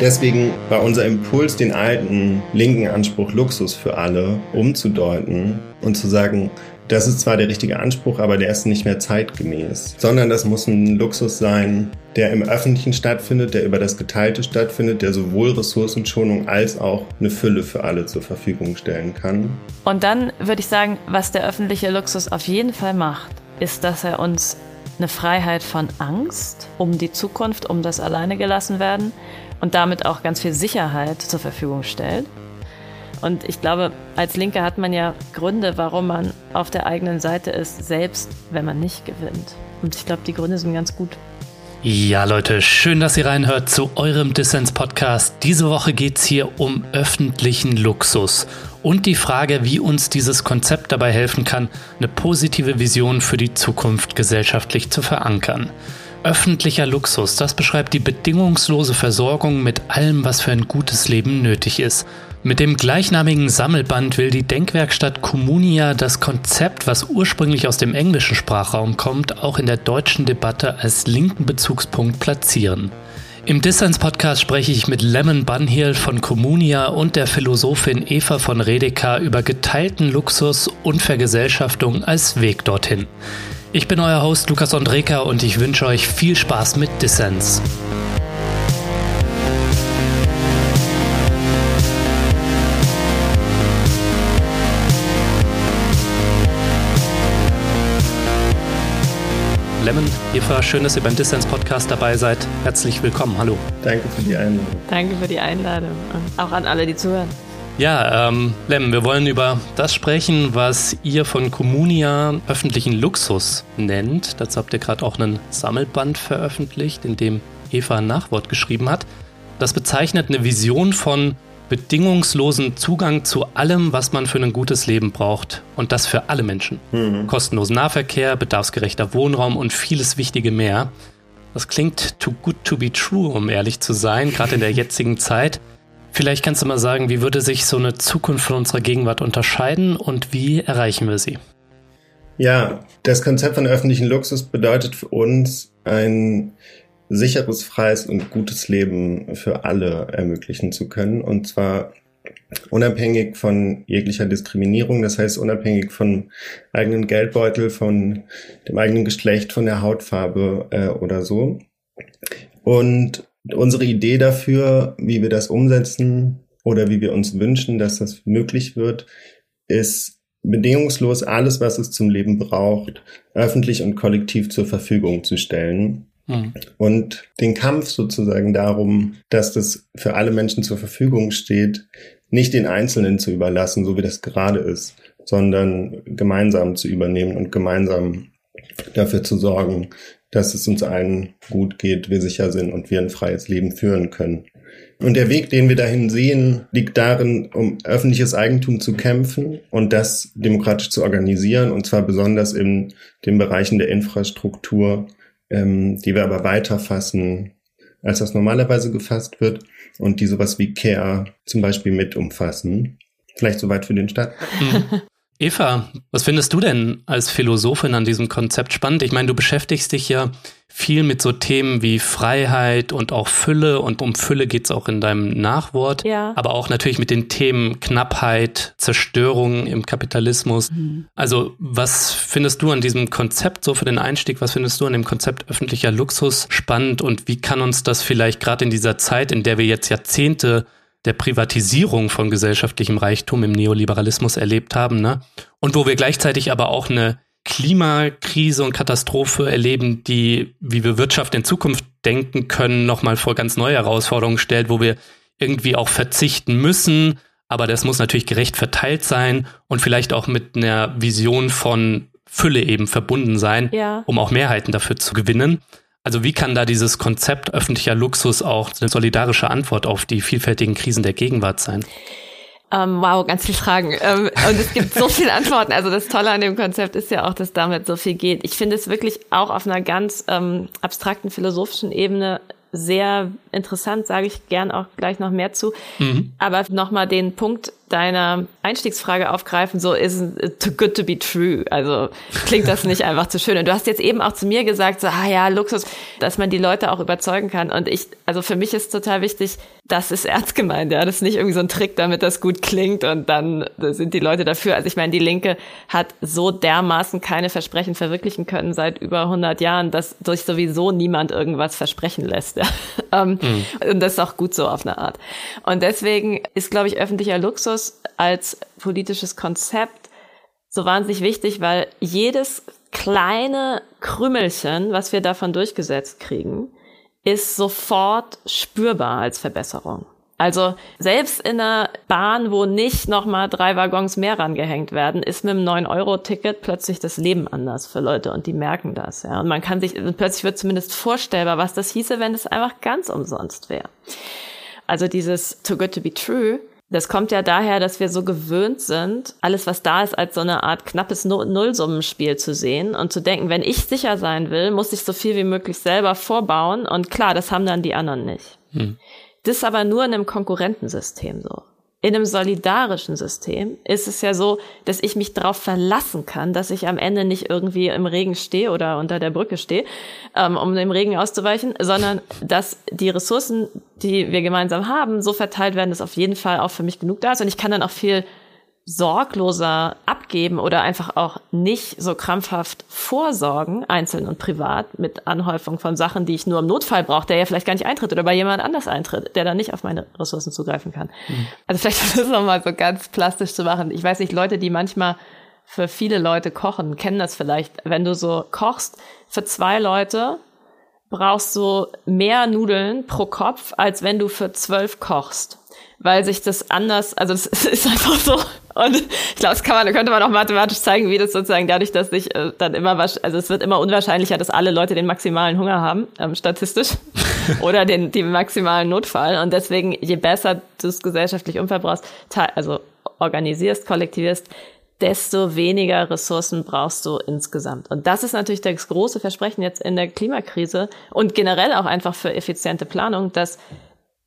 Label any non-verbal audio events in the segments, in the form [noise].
Deswegen war unser Impuls, den alten linken Anspruch Luxus für alle umzudeuten und zu sagen, das ist zwar der richtige Anspruch, aber der ist nicht mehr zeitgemäß, sondern das muss ein Luxus sein, der im Öffentlichen stattfindet, der über das Geteilte stattfindet, der sowohl Ressourcenschonung als auch eine Fülle für alle zur Verfügung stellen kann. Und dann würde ich sagen, was der öffentliche Luxus auf jeden Fall macht, ist, dass er uns eine Freiheit von Angst um die Zukunft, um das alleine gelassen werden und damit auch ganz viel Sicherheit zur Verfügung stellt. Und ich glaube, als Linke hat man ja Gründe, warum man auf der eigenen Seite ist, selbst wenn man nicht gewinnt. Und ich glaube, die Gründe sind ganz gut. Ja, Leute, schön, dass ihr reinhört zu eurem Dissens-Podcast. Diese Woche geht es hier um öffentlichen Luxus und die Frage, wie uns dieses Konzept dabei helfen kann, eine positive Vision für die Zukunft gesellschaftlich zu verankern. Öffentlicher Luxus, das beschreibt die bedingungslose Versorgung mit allem, was für ein gutes Leben nötig ist. Mit dem gleichnamigen Sammelband will die Denkwerkstatt Communia das Konzept, was ursprünglich aus dem englischen Sprachraum kommt, auch in der deutschen Debatte als linken Bezugspunkt platzieren. Im Dissens-Podcast spreche ich mit Lemon Bunhill von Communia und der Philosophin Eva von Redeker über geteilten Luxus und Vergesellschaftung als Weg dorthin. Ich bin euer Host Lukas Andreka und ich wünsche euch viel Spaß mit Dissens. Lemon, Eva, schön, dass ihr beim Dissens Podcast dabei seid. Herzlich willkommen. Hallo. Danke für die Einladung. Danke für die Einladung und auch an alle, die zuhören. Ja, ähm, Lem, wir wollen über das sprechen, was ihr von Communia öffentlichen Luxus nennt. Dazu habt ihr gerade auch einen Sammelband veröffentlicht, in dem Eva ein Nachwort geschrieben hat. Das bezeichnet eine Vision von bedingungslosen Zugang zu allem, was man für ein gutes Leben braucht. Und das für alle Menschen. Mhm. Kostenlosen Nahverkehr, bedarfsgerechter Wohnraum und vieles Wichtige mehr. Das klingt too good to be true, um ehrlich zu sein, gerade in der jetzigen [laughs] Zeit. Vielleicht kannst du mal sagen, wie würde sich so eine Zukunft von unserer Gegenwart unterscheiden und wie erreichen wir sie? Ja, das Konzept von öffentlichen Luxus bedeutet für uns ein sicheres, freies und gutes Leben für alle ermöglichen zu können. Und zwar unabhängig von jeglicher Diskriminierung, das heißt unabhängig von eigenen Geldbeutel, von dem eigenen Geschlecht, von der Hautfarbe äh, oder so. Und Unsere Idee dafür, wie wir das umsetzen oder wie wir uns wünschen, dass das möglich wird, ist bedingungslos alles, was es zum Leben braucht, öffentlich und kollektiv zur Verfügung zu stellen. Mhm. Und den Kampf sozusagen darum, dass das für alle Menschen zur Verfügung steht, nicht den Einzelnen zu überlassen, so wie das gerade ist, sondern gemeinsam zu übernehmen und gemeinsam dafür zu sorgen, dass es uns allen gut geht, wir sicher sind und wir ein freies Leben führen können. Und der Weg, den wir dahin sehen, liegt darin, um öffentliches Eigentum zu kämpfen und das demokratisch zu organisieren, und zwar besonders in den Bereichen der Infrastruktur, ähm, die wir aber weiter fassen, als das normalerweise gefasst wird und die sowas wie Care zum Beispiel mit umfassen. Vielleicht soweit für den Start. [laughs] Eva, was findest du denn als Philosophin an diesem Konzept spannend? Ich meine, du beschäftigst dich ja viel mit so Themen wie Freiheit und auch Fülle und um Fülle geht's auch in deinem Nachwort, ja. aber auch natürlich mit den Themen Knappheit, Zerstörung im Kapitalismus. Mhm. Also was findest du an diesem Konzept so für den Einstieg, was findest du an dem Konzept öffentlicher Luxus spannend und wie kann uns das vielleicht gerade in dieser Zeit, in der wir jetzt Jahrzehnte der Privatisierung von gesellschaftlichem Reichtum im Neoliberalismus erlebt haben, ne? Und wo wir gleichzeitig aber auch eine Klimakrise und Katastrophe erleben, die, wie wir Wirtschaft in Zukunft denken können, nochmal vor ganz neue Herausforderungen stellt, wo wir irgendwie auch verzichten müssen, aber das muss natürlich gerecht verteilt sein und vielleicht auch mit einer Vision von Fülle eben verbunden sein, ja. um auch Mehrheiten dafür zu gewinnen. Also wie kann da dieses Konzept öffentlicher Luxus auch eine solidarische Antwort auf die vielfältigen Krisen der Gegenwart sein? Ähm, wow, ganz viele Fragen. Ähm, und es gibt so viele Antworten. Also das Tolle an dem Konzept ist ja auch, dass damit so viel geht. Ich finde es wirklich auch auf einer ganz ähm, abstrakten philosophischen Ebene sehr interessant, sage ich gern auch gleich noch mehr zu. Mhm. Aber nochmal den Punkt deiner Einstiegsfrage aufgreifen, so ist too good to be true. Also klingt das nicht einfach zu schön. Und du hast jetzt eben auch zu mir gesagt, so, ah ja, Luxus, dass man die Leute auch überzeugen kann. Und ich, also für mich ist total wichtig, das ist ernst gemeint, ja. Das ist nicht irgendwie so ein Trick, damit das gut klingt und dann sind die Leute dafür. Also ich meine, die Linke hat so dermaßen keine Versprechen verwirklichen können seit über 100 Jahren, dass durch sowieso niemand irgendwas versprechen lässt. Ja. [laughs] Ähm, mhm. Und das ist auch gut so auf eine Art. Und deswegen ist, glaube ich, öffentlicher Luxus als politisches Konzept so wahnsinnig wichtig, weil jedes kleine Krümelchen, was wir davon durchgesetzt kriegen, ist sofort spürbar als Verbesserung. Also selbst in einer Bahn, wo nicht nochmal drei Waggons mehr rangehängt werden, ist mit einem 9-Euro-Ticket plötzlich das Leben anders für Leute und die merken das. Ja. Und man kann sich, plötzlich wird zumindest vorstellbar, was das hieße, wenn es einfach ganz umsonst wäre. Also dieses Too Good to Be True das kommt ja daher, dass wir so gewöhnt sind, alles, was da ist, als so eine Art knappes Nullsummenspiel zu sehen und zu denken, wenn ich sicher sein will, muss ich so viel wie möglich selber vorbauen. Und klar, das haben dann die anderen nicht. Hm. Das ist aber nur in einem Konkurrentensystem so in einem solidarischen System ist es ja so, dass ich mich darauf verlassen kann, dass ich am Ende nicht irgendwie im Regen stehe oder unter der Brücke stehe, ähm, um dem Regen auszuweichen, sondern dass die Ressourcen, die wir gemeinsam haben, so verteilt werden, dass auf jeden Fall auch für mich genug da ist. Und ich kann dann auch viel sorgloser abgeben oder einfach auch nicht so krampfhaft vorsorgen, einzeln und privat, mit Anhäufung von Sachen, die ich nur im Notfall brauche, der ja vielleicht gar nicht eintritt oder bei jemand anders eintritt, der dann nicht auf meine Ressourcen zugreifen kann. Mhm. Also vielleicht ist es nochmal so ganz plastisch zu machen. Ich weiß nicht, Leute, die manchmal für viele Leute kochen, kennen das vielleicht. Wenn du so kochst für zwei Leute, brauchst du mehr Nudeln pro Kopf, als wenn du für zwölf kochst weil sich das anders, also es [laughs] ist einfach so. Und ich glaube, das kann man, könnte man auch mathematisch zeigen, wie das sozusagen dadurch, dass sich äh, dann immer, also es wird immer unwahrscheinlicher, dass alle Leute den maximalen Hunger haben, ähm, statistisch, [laughs] oder den, den maximalen Notfall. Und deswegen, je besser du es gesellschaftlich umverbrauchst, also organisierst, kollektivierst, desto weniger Ressourcen brauchst du insgesamt. Und das ist natürlich das große Versprechen jetzt in der Klimakrise und generell auch einfach für effiziente Planung, dass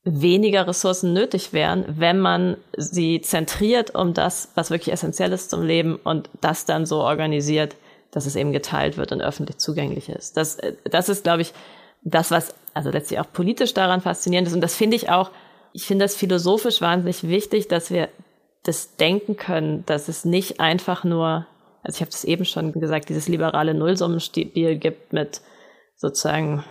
weniger Ressourcen nötig wären, wenn man sie zentriert um das, was wirklich essentiell ist zum Leben und das dann so organisiert, dass es eben geteilt wird und öffentlich zugänglich ist. Das, das ist, glaube ich, das, was also letztlich auch politisch daran faszinierend ist. Und das finde ich auch, ich finde das philosophisch wahnsinnig wichtig, dass wir das denken können, dass es nicht einfach nur, also ich habe das eben schon gesagt, dieses liberale Nullsummenspiel gibt mit sozusagen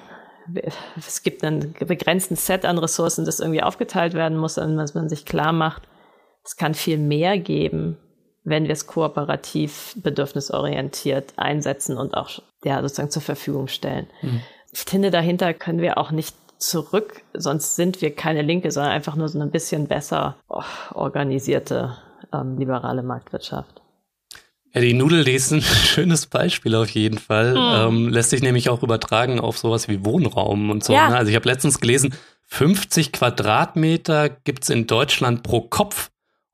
es gibt einen begrenzten Set an Ressourcen, das irgendwie aufgeteilt werden muss, und dass man sich klar macht, es kann viel mehr geben, wenn wir es kooperativ, bedürfnisorientiert einsetzen und auch ja, sozusagen zur Verfügung stellen. Mhm. Ich finde, dahinter können wir auch nicht zurück, sonst sind wir keine Linke, sondern einfach nur so ein bisschen besser oh, organisierte ähm, liberale Marktwirtschaft. Ja, die Nudel, die ist ein [laughs] schönes Beispiel auf jeden Fall. Mhm. Ähm, lässt sich nämlich auch übertragen auf sowas wie Wohnraum und so. Ja. Ne? Also ich habe letztens gelesen, 50 Quadratmeter gibt's in Deutschland pro Kopf.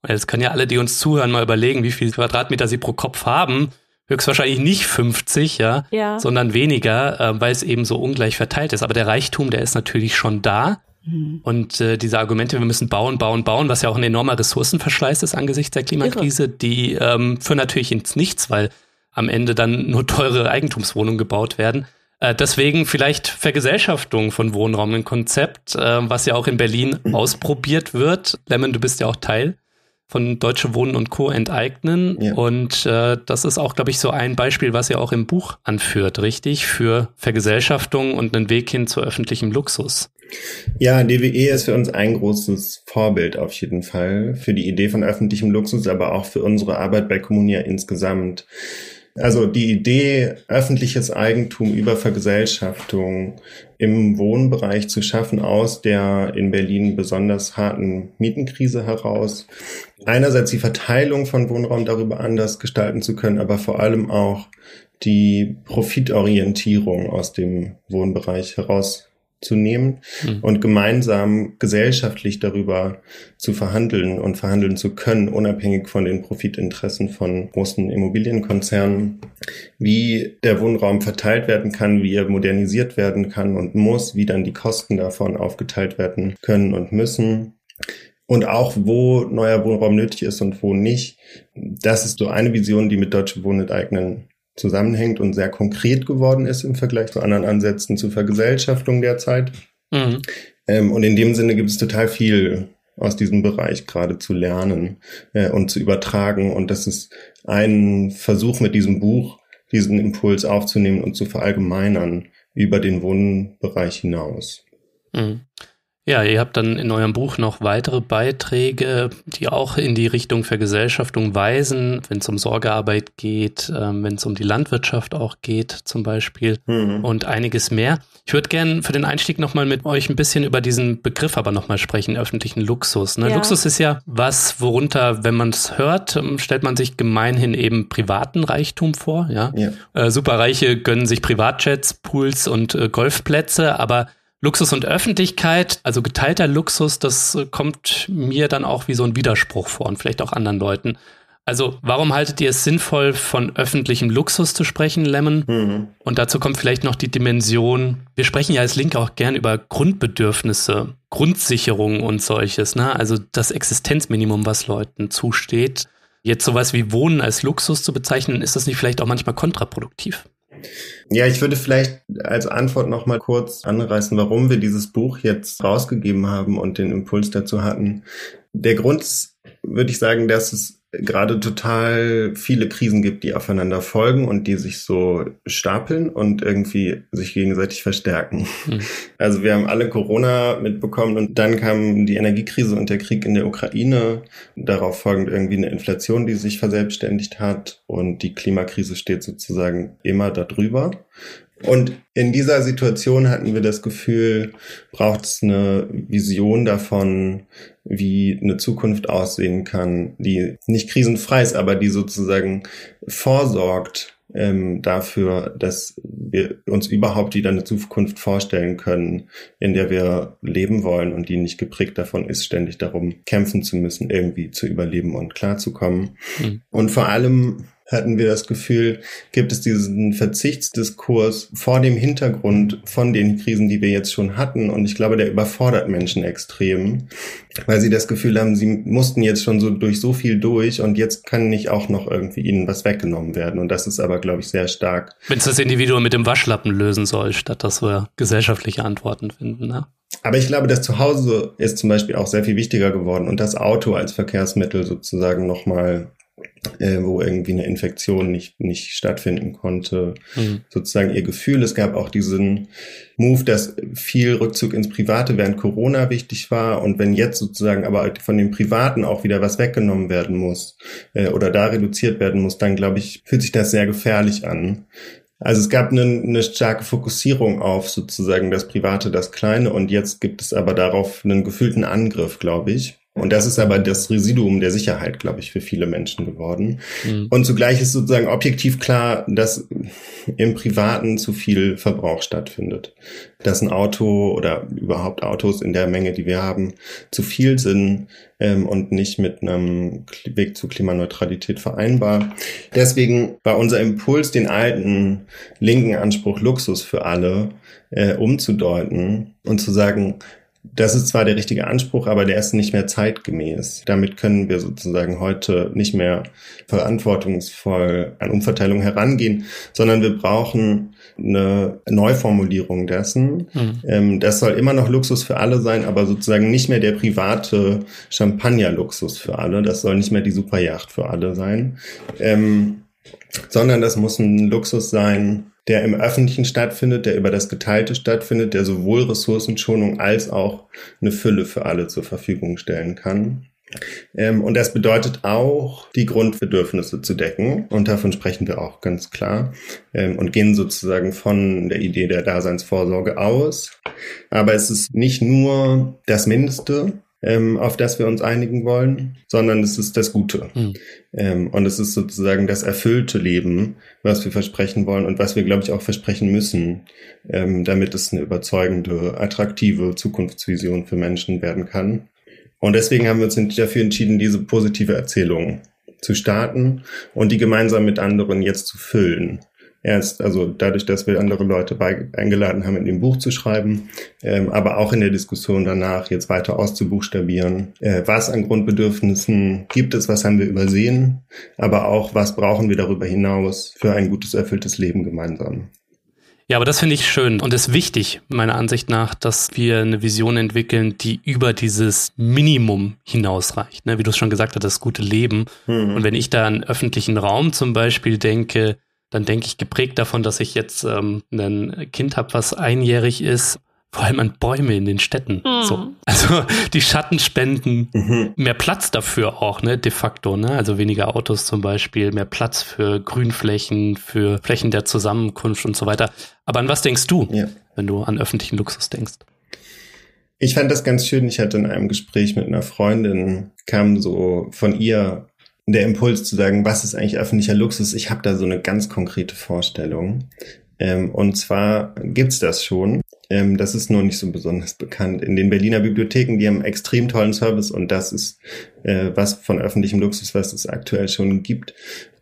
Jetzt können ja alle, die uns zuhören, mal überlegen, wie viele Quadratmeter sie pro Kopf haben. Höchstwahrscheinlich nicht 50, ja, ja. sondern weniger, äh, weil es eben so ungleich verteilt ist. Aber der Reichtum, der ist natürlich schon da. Mhm. Und äh, diese Argumente, wir müssen bauen, bauen, bauen, was ja auch ein enormer Ressourcenverschleiß ist angesichts der Klimakrise, Irre. die ähm, führen natürlich ins Nichts, weil am Ende dann nur teure Eigentumswohnungen gebaut werden. Äh, deswegen vielleicht Vergesellschaftung von Wohnraum, ein Konzept, äh, was ja auch in Berlin ausprobiert wird. Lemon, du bist ja auch Teil von Deutsche Wohnen und Co. enteignen. Ja. Und äh, das ist auch, glaube ich, so ein Beispiel, was ihr auch im Buch anführt, richtig? Für Vergesellschaftung und einen Weg hin zu öffentlichem Luxus. Ja, DWE ist für uns ein großes Vorbild auf jeden Fall für die Idee von öffentlichem Luxus, aber auch für unsere Arbeit bei Kommunia insgesamt. Also die Idee, öffentliches Eigentum über Vergesellschaftung im Wohnbereich zu schaffen aus der in Berlin besonders harten Mietenkrise heraus. Einerseits die Verteilung von Wohnraum darüber anders gestalten zu können, aber vor allem auch die Profitorientierung aus dem Wohnbereich heraus zu nehmen mhm. und gemeinsam gesellschaftlich darüber zu verhandeln und verhandeln zu können, unabhängig von den Profitinteressen von großen Immobilienkonzernen, wie der Wohnraum verteilt werden kann, wie er modernisiert werden kann und muss, wie dann die Kosten davon aufgeteilt werden können und müssen und auch wo neuer Wohnraum nötig ist und wo nicht. Das ist so eine Vision, die mit Deutsche Wohnen enteignen zusammenhängt und sehr konkret geworden ist im Vergleich zu anderen Ansätzen zur Vergesellschaftung derzeit. Mhm. Ähm, und in dem Sinne gibt es total viel aus diesem Bereich gerade zu lernen äh, und zu übertragen. Und das ist ein Versuch mit diesem Buch, diesen Impuls aufzunehmen und zu verallgemeinern über den Wohnbereich hinaus. Mhm. Ja, ihr habt dann in eurem Buch noch weitere Beiträge, die auch in die Richtung Vergesellschaftung weisen, wenn es um Sorgearbeit geht, ähm, wenn es um die Landwirtschaft auch geht zum Beispiel mhm. und einiges mehr. Ich würde gerne für den Einstieg nochmal mit euch ein bisschen über diesen Begriff aber nochmal sprechen, öffentlichen Luxus. Ne? Ja. Luxus ist ja was, worunter, wenn man es hört, ähm, stellt man sich gemeinhin eben privaten Reichtum vor. Ja? ja. Äh, Superreiche gönnen sich Privatjets, Pools und äh, Golfplätze, aber Luxus und Öffentlichkeit, also geteilter Luxus, das äh, kommt mir dann auch wie so ein Widerspruch vor und vielleicht auch anderen Leuten. Also, warum haltet ihr es sinnvoll, von öffentlichem Luxus zu sprechen, Lemon? Mhm. Und dazu kommt vielleicht noch die Dimension, wir sprechen ja als Link auch gern über Grundbedürfnisse, Grundsicherung und solches, ne? Also das Existenzminimum, was Leuten zusteht. Jetzt sowas wie Wohnen als Luxus zu bezeichnen, ist das nicht vielleicht auch manchmal kontraproduktiv? Ja, ich würde vielleicht als Antwort noch mal kurz anreißen, warum wir dieses Buch jetzt rausgegeben haben und den Impuls dazu hatten. Der Grund würde ich sagen, dass es gerade total viele Krisen gibt, die aufeinander folgen und die sich so stapeln und irgendwie sich gegenseitig verstärken. Mhm. Also wir haben alle Corona mitbekommen und dann kam die Energiekrise und der Krieg in der Ukraine. Darauf folgend irgendwie eine Inflation, die sich verselbstständigt hat und die Klimakrise steht sozusagen immer darüber. Und in dieser Situation hatten wir das Gefühl, braucht es eine Vision davon, wie eine Zukunft aussehen kann, die nicht krisenfrei ist, aber die sozusagen vorsorgt ähm, dafür, dass wir uns überhaupt wieder eine Zukunft vorstellen können, in der wir leben wollen und die nicht geprägt davon ist, ständig darum kämpfen zu müssen, irgendwie zu überleben und klarzukommen. Mhm. Und vor allem hatten wir das Gefühl, gibt es diesen Verzichtsdiskurs vor dem Hintergrund von den Krisen, die wir jetzt schon hatten. Und ich glaube, der überfordert Menschen extrem, weil sie das Gefühl haben, sie mussten jetzt schon so durch so viel durch und jetzt kann nicht auch noch irgendwie ihnen was weggenommen werden. Und das ist aber, glaube ich, sehr stark. Wenn es das Individuum mit dem Waschlappen lösen soll, statt dass wir gesellschaftliche Antworten finden, ne? Aber ich glaube, das Zuhause ist zum Beispiel auch sehr viel wichtiger geworden und das Auto als Verkehrsmittel sozusagen nochmal äh, wo irgendwie eine Infektion nicht, nicht stattfinden konnte. Mhm. Sozusagen ihr Gefühl. Es gab auch diesen Move, dass viel Rückzug ins Private während Corona wichtig war. Und wenn jetzt sozusagen aber von dem Privaten auch wieder was weggenommen werden muss äh, oder da reduziert werden muss, dann glaube ich, fühlt sich das sehr gefährlich an. Also es gab eine, eine starke Fokussierung auf sozusagen das Private, das Kleine und jetzt gibt es aber darauf einen gefühlten Angriff, glaube ich. Und das ist aber das Residuum der Sicherheit, glaube ich, für viele Menschen geworden. Mhm. Und zugleich ist sozusagen objektiv klar, dass im Privaten zu viel Verbrauch stattfindet. Dass ein Auto oder überhaupt Autos in der Menge, die wir haben, zu viel sind ähm, und nicht mit einem Weg zu Klimaneutralität vereinbar. Deswegen war unser Impuls, den alten linken Anspruch Luxus für alle äh, umzudeuten und zu sagen, das ist zwar der richtige Anspruch, aber der ist nicht mehr zeitgemäß. Damit können wir sozusagen heute nicht mehr verantwortungsvoll an Umverteilung herangehen, sondern wir brauchen eine Neuformulierung dessen. Mhm. das soll immer noch Luxus für alle sein, aber sozusagen nicht mehr der private Champagner-Luxus für alle. Das soll nicht mehr die Superjacht für alle sein, ähm, sondern das muss ein Luxus sein, der im Öffentlichen stattfindet, der über das Geteilte stattfindet, der sowohl Ressourcenschonung als auch eine Fülle für alle zur Verfügung stellen kann. Ähm, und das bedeutet auch, die Grundbedürfnisse zu decken. Und davon sprechen wir auch ganz klar ähm, und gehen sozusagen von der Idee der Daseinsvorsorge aus. Aber es ist nicht nur das Mindeste, ähm, auf das wir uns einigen wollen, sondern es ist das Gute. Mhm. Ähm, und es ist sozusagen das erfüllte Leben, was wir versprechen wollen und was wir, glaube ich, auch versprechen müssen, ähm, damit es eine überzeugende, attraktive Zukunftsvision für Menschen werden kann. Und deswegen haben wir uns dafür entschieden, diese positive Erzählung zu starten und die gemeinsam mit anderen jetzt zu füllen Erst, also dadurch, dass wir andere Leute bei, eingeladen haben, in dem Buch zu schreiben, ähm, aber auch in der Diskussion danach jetzt weiter auszubuchstabieren. Äh, was an Grundbedürfnissen gibt es, was haben wir übersehen, aber auch, was brauchen wir darüber hinaus für ein gutes, erfülltes Leben gemeinsam. Ja, aber das finde ich schön und ist wichtig, meiner Ansicht nach, dass wir eine Vision entwickeln, die über dieses Minimum hinausreicht. Ne? Wie du es schon gesagt hast, das gute Leben. Mhm. Und wenn ich da an öffentlichen Raum zum Beispiel denke, dann denke ich geprägt davon, dass ich jetzt ähm, ein Kind habe, was einjährig ist vor allem an Bäume in den Städten. Mhm. So. Also die Schatten spenden mhm. mehr Platz dafür auch, ne, de facto, ne? Also weniger Autos zum Beispiel, mehr Platz für Grünflächen, für Flächen der Zusammenkunft und so weiter. Aber an was denkst du, ja. wenn du an öffentlichen Luxus denkst? Ich fand das ganz schön. Ich hatte in einem Gespräch mit einer Freundin, kam so von ihr der Impuls zu sagen, was ist eigentlich öffentlicher Luxus? Ich habe da so eine ganz konkrete Vorstellung. Ähm, und zwar gibt's das schon. Ähm, das ist nur nicht so besonders bekannt. In den Berliner Bibliotheken, die haben extrem tollen Service und das ist äh, was von öffentlichem Luxus, was es aktuell schon gibt.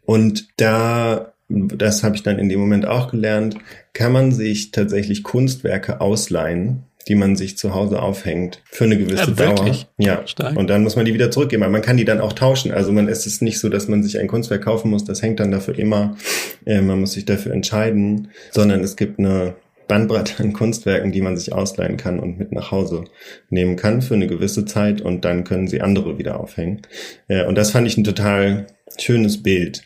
Und da, das habe ich dann in dem Moment auch gelernt, kann man sich tatsächlich Kunstwerke ausleihen die man sich zu Hause aufhängt für eine gewisse ja, Dauer. Ja, Stark. und dann muss man die wieder zurückgeben. Aber man kann die dann auch tauschen. Also man ist es nicht so, dass man sich ein Kunstwerk kaufen muss, das hängt dann dafür immer. Äh, man muss sich dafür entscheiden, sondern es gibt eine Bandbreite an Kunstwerken, die man sich ausleihen kann und mit nach Hause nehmen kann für eine gewisse Zeit und dann können sie andere wieder aufhängen. Äh, und das fand ich ein total schönes Bild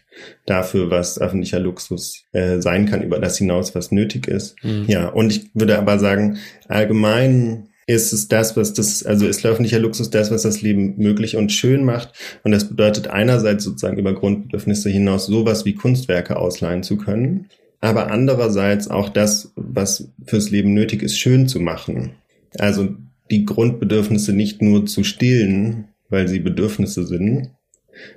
dafür, was öffentlicher Luxus äh, sein kann, über das hinaus, was nötig ist. Mhm. Ja, und ich würde aber sagen, allgemein ist es das, was das, also ist öffentlicher Luxus das, was das Leben möglich und schön macht. Und das bedeutet einerseits sozusagen über Grundbedürfnisse hinaus sowas wie Kunstwerke ausleihen zu können, aber andererseits auch das, was fürs Leben nötig ist, schön zu machen. Also die Grundbedürfnisse nicht nur zu stillen, weil sie Bedürfnisse sind,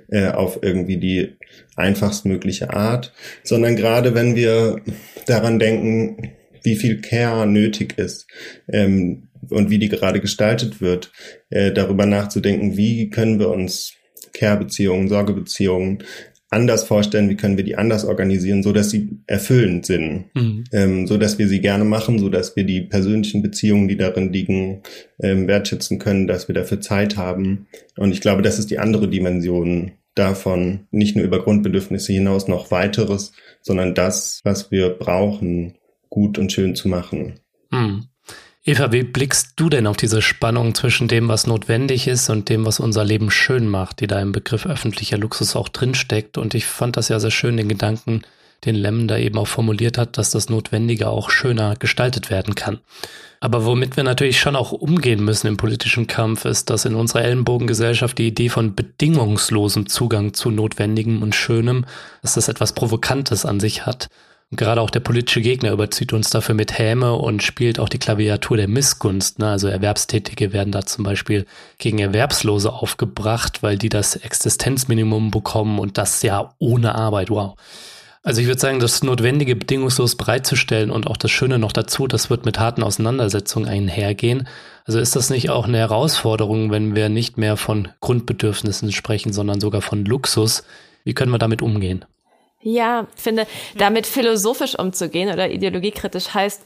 äh, auf irgendwie die einfachstmögliche Art, sondern gerade wenn wir daran denken, wie viel Care nötig ist ähm, und wie die gerade gestaltet wird, äh, darüber nachzudenken, wie können wir uns Care-Beziehungen, Sorgebeziehungen anders vorstellen, wie können wir die anders organisieren, so dass sie erfüllend sind, mhm. ähm, so dass wir sie gerne machen, so dass wir die persönlichen Beziehungen, die darin liegen, ähm, wertschätzen können, dass wir dafür Zeit haben. Und ich glaube, das ist die andere Dimension davon, nicht nur über Grundbedürfnisse hinaus noch weiteres, sondern das, was wir brauchen, gut und schön zu machen. Mhm. Eva, wie blickst du denn auf diese Spannung zwischen dem, was notwendig ist und dem, was unser Leben schön macht, die da im Begriff öffentlicher Luxus auch drinsteckt? Und ich fand das ja sehr schön, den Gedanken, den Lem da eben auch formuliert hat, dass das Notwendige auch schöner gestaltet werden kann. Aber womit wir natürlich schon auch umgehen müssen im politischen Kampf, ist, dass in unserer Ellenbogengesellschaft die Idee von bedingungslosem Zugang zu Notwendigem und Schönem, dass das etwas Provokantes an sich hat gerade auch der politische Gegner überzieht uns dafür mit Häme und spielt auch die Klaviatur der Missgunst. Ne? Also Erwerbstätige werden da zum Beispiel gegen Erwerbslose aufgebracht, weil die das Existenzminimum bekommen und das ja ohne Arbeit. Wow. Also ich würde sagen, das Notwendige bedingungslos bereitzustellen und auch das Schöne noch dazu, das wird mit harten Auseinandersetzungen einhergehen. Also ist das nicht auch eine Herausforderung, wenn wir nicht mehr von Grundbedürfnissen sprechen, sondern sogar von Luxus? Wie können wir damit umgehen? Ja, finde, damit philosophisch umzugehen oder ideologiekritisch heißt,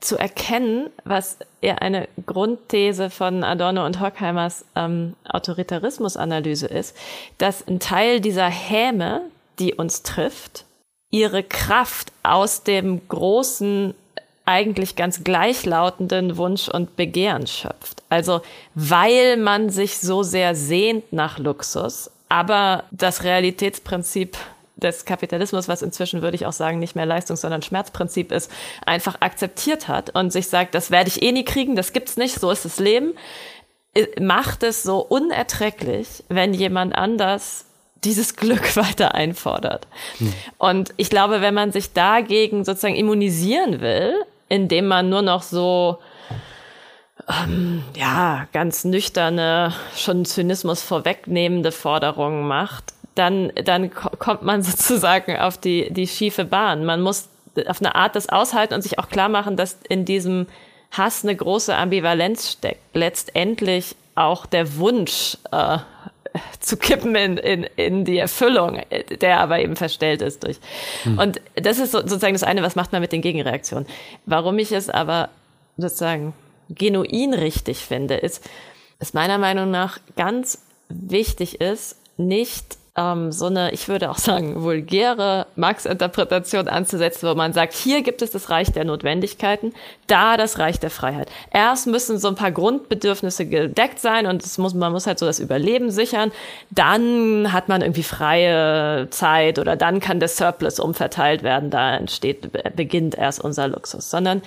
zu erkennen, was eher eine Grundthese von Adorno und Horkheimers ähm, Autoritarismusanalyse ist, dass ein Teil dieser Häme, die uns trifft, ihre Kraft aus dem großen, eigentlich ganz gleichlautenden Wunsch und Begehren schöpft. Also weil man sich so sehr sehnt nach Luxus, aber das Realitätsprinzip des Kapitalismus, was inzwischen würde ich auch sagen, nicht mehr Leistungs-, sondern Schmerzprinzip ist, einfach akzeptiert hat und sich sagt, das werde ich eh nie kriegen, das gibt's nicht, so ist das Leben, macht es so unerträglich, wenn jemand anders dieses Glück [laughs] weiter einfordert. Hm. Und ich glaube, wenn man sich dagegen sozusagen immunisieren will, indem man nur noch so ähm, ja ganz nüchterne, schon Zynismus vorwegnehmende Forderungen macht, dann, dann kommt man [laughs] sozusagen auf die, die schiefe Bahn. Man muss auf eine Art das aushalten und sich auch klar machen, dass in diesem Hass eine große Ambivalenz steckt. Letztendlich auch der Wunsch, äh, [laughs] zu kippen in, in, in die Erfüllung, der aber eben verstellt ist durch. Hm. Und das ist so, sozusagen das eine, was macht man mit den Gegenreaktionen. Warum ich es aber sozusagen genuin richtig finde, ist, dass meiner Meinung nach ganz wichtig ist, nicht ähm, so eine, ich würde auch sagen, vulgäre Marx-Interpretation anzusetzen, wo man sagt, hier gibt es das Reich der Notwendigkeiten, da das Reich der Freiheit. Erst müssen so ein paar Grundbedürfnisse gedeckt sein und es muss, man muss halt so das Überleben sichern. Dann hat man irgendwie freie Zeit oder dann kann der Surplus umverteilt werden. Da entsteht, beginnt erst unser Luxus, sondern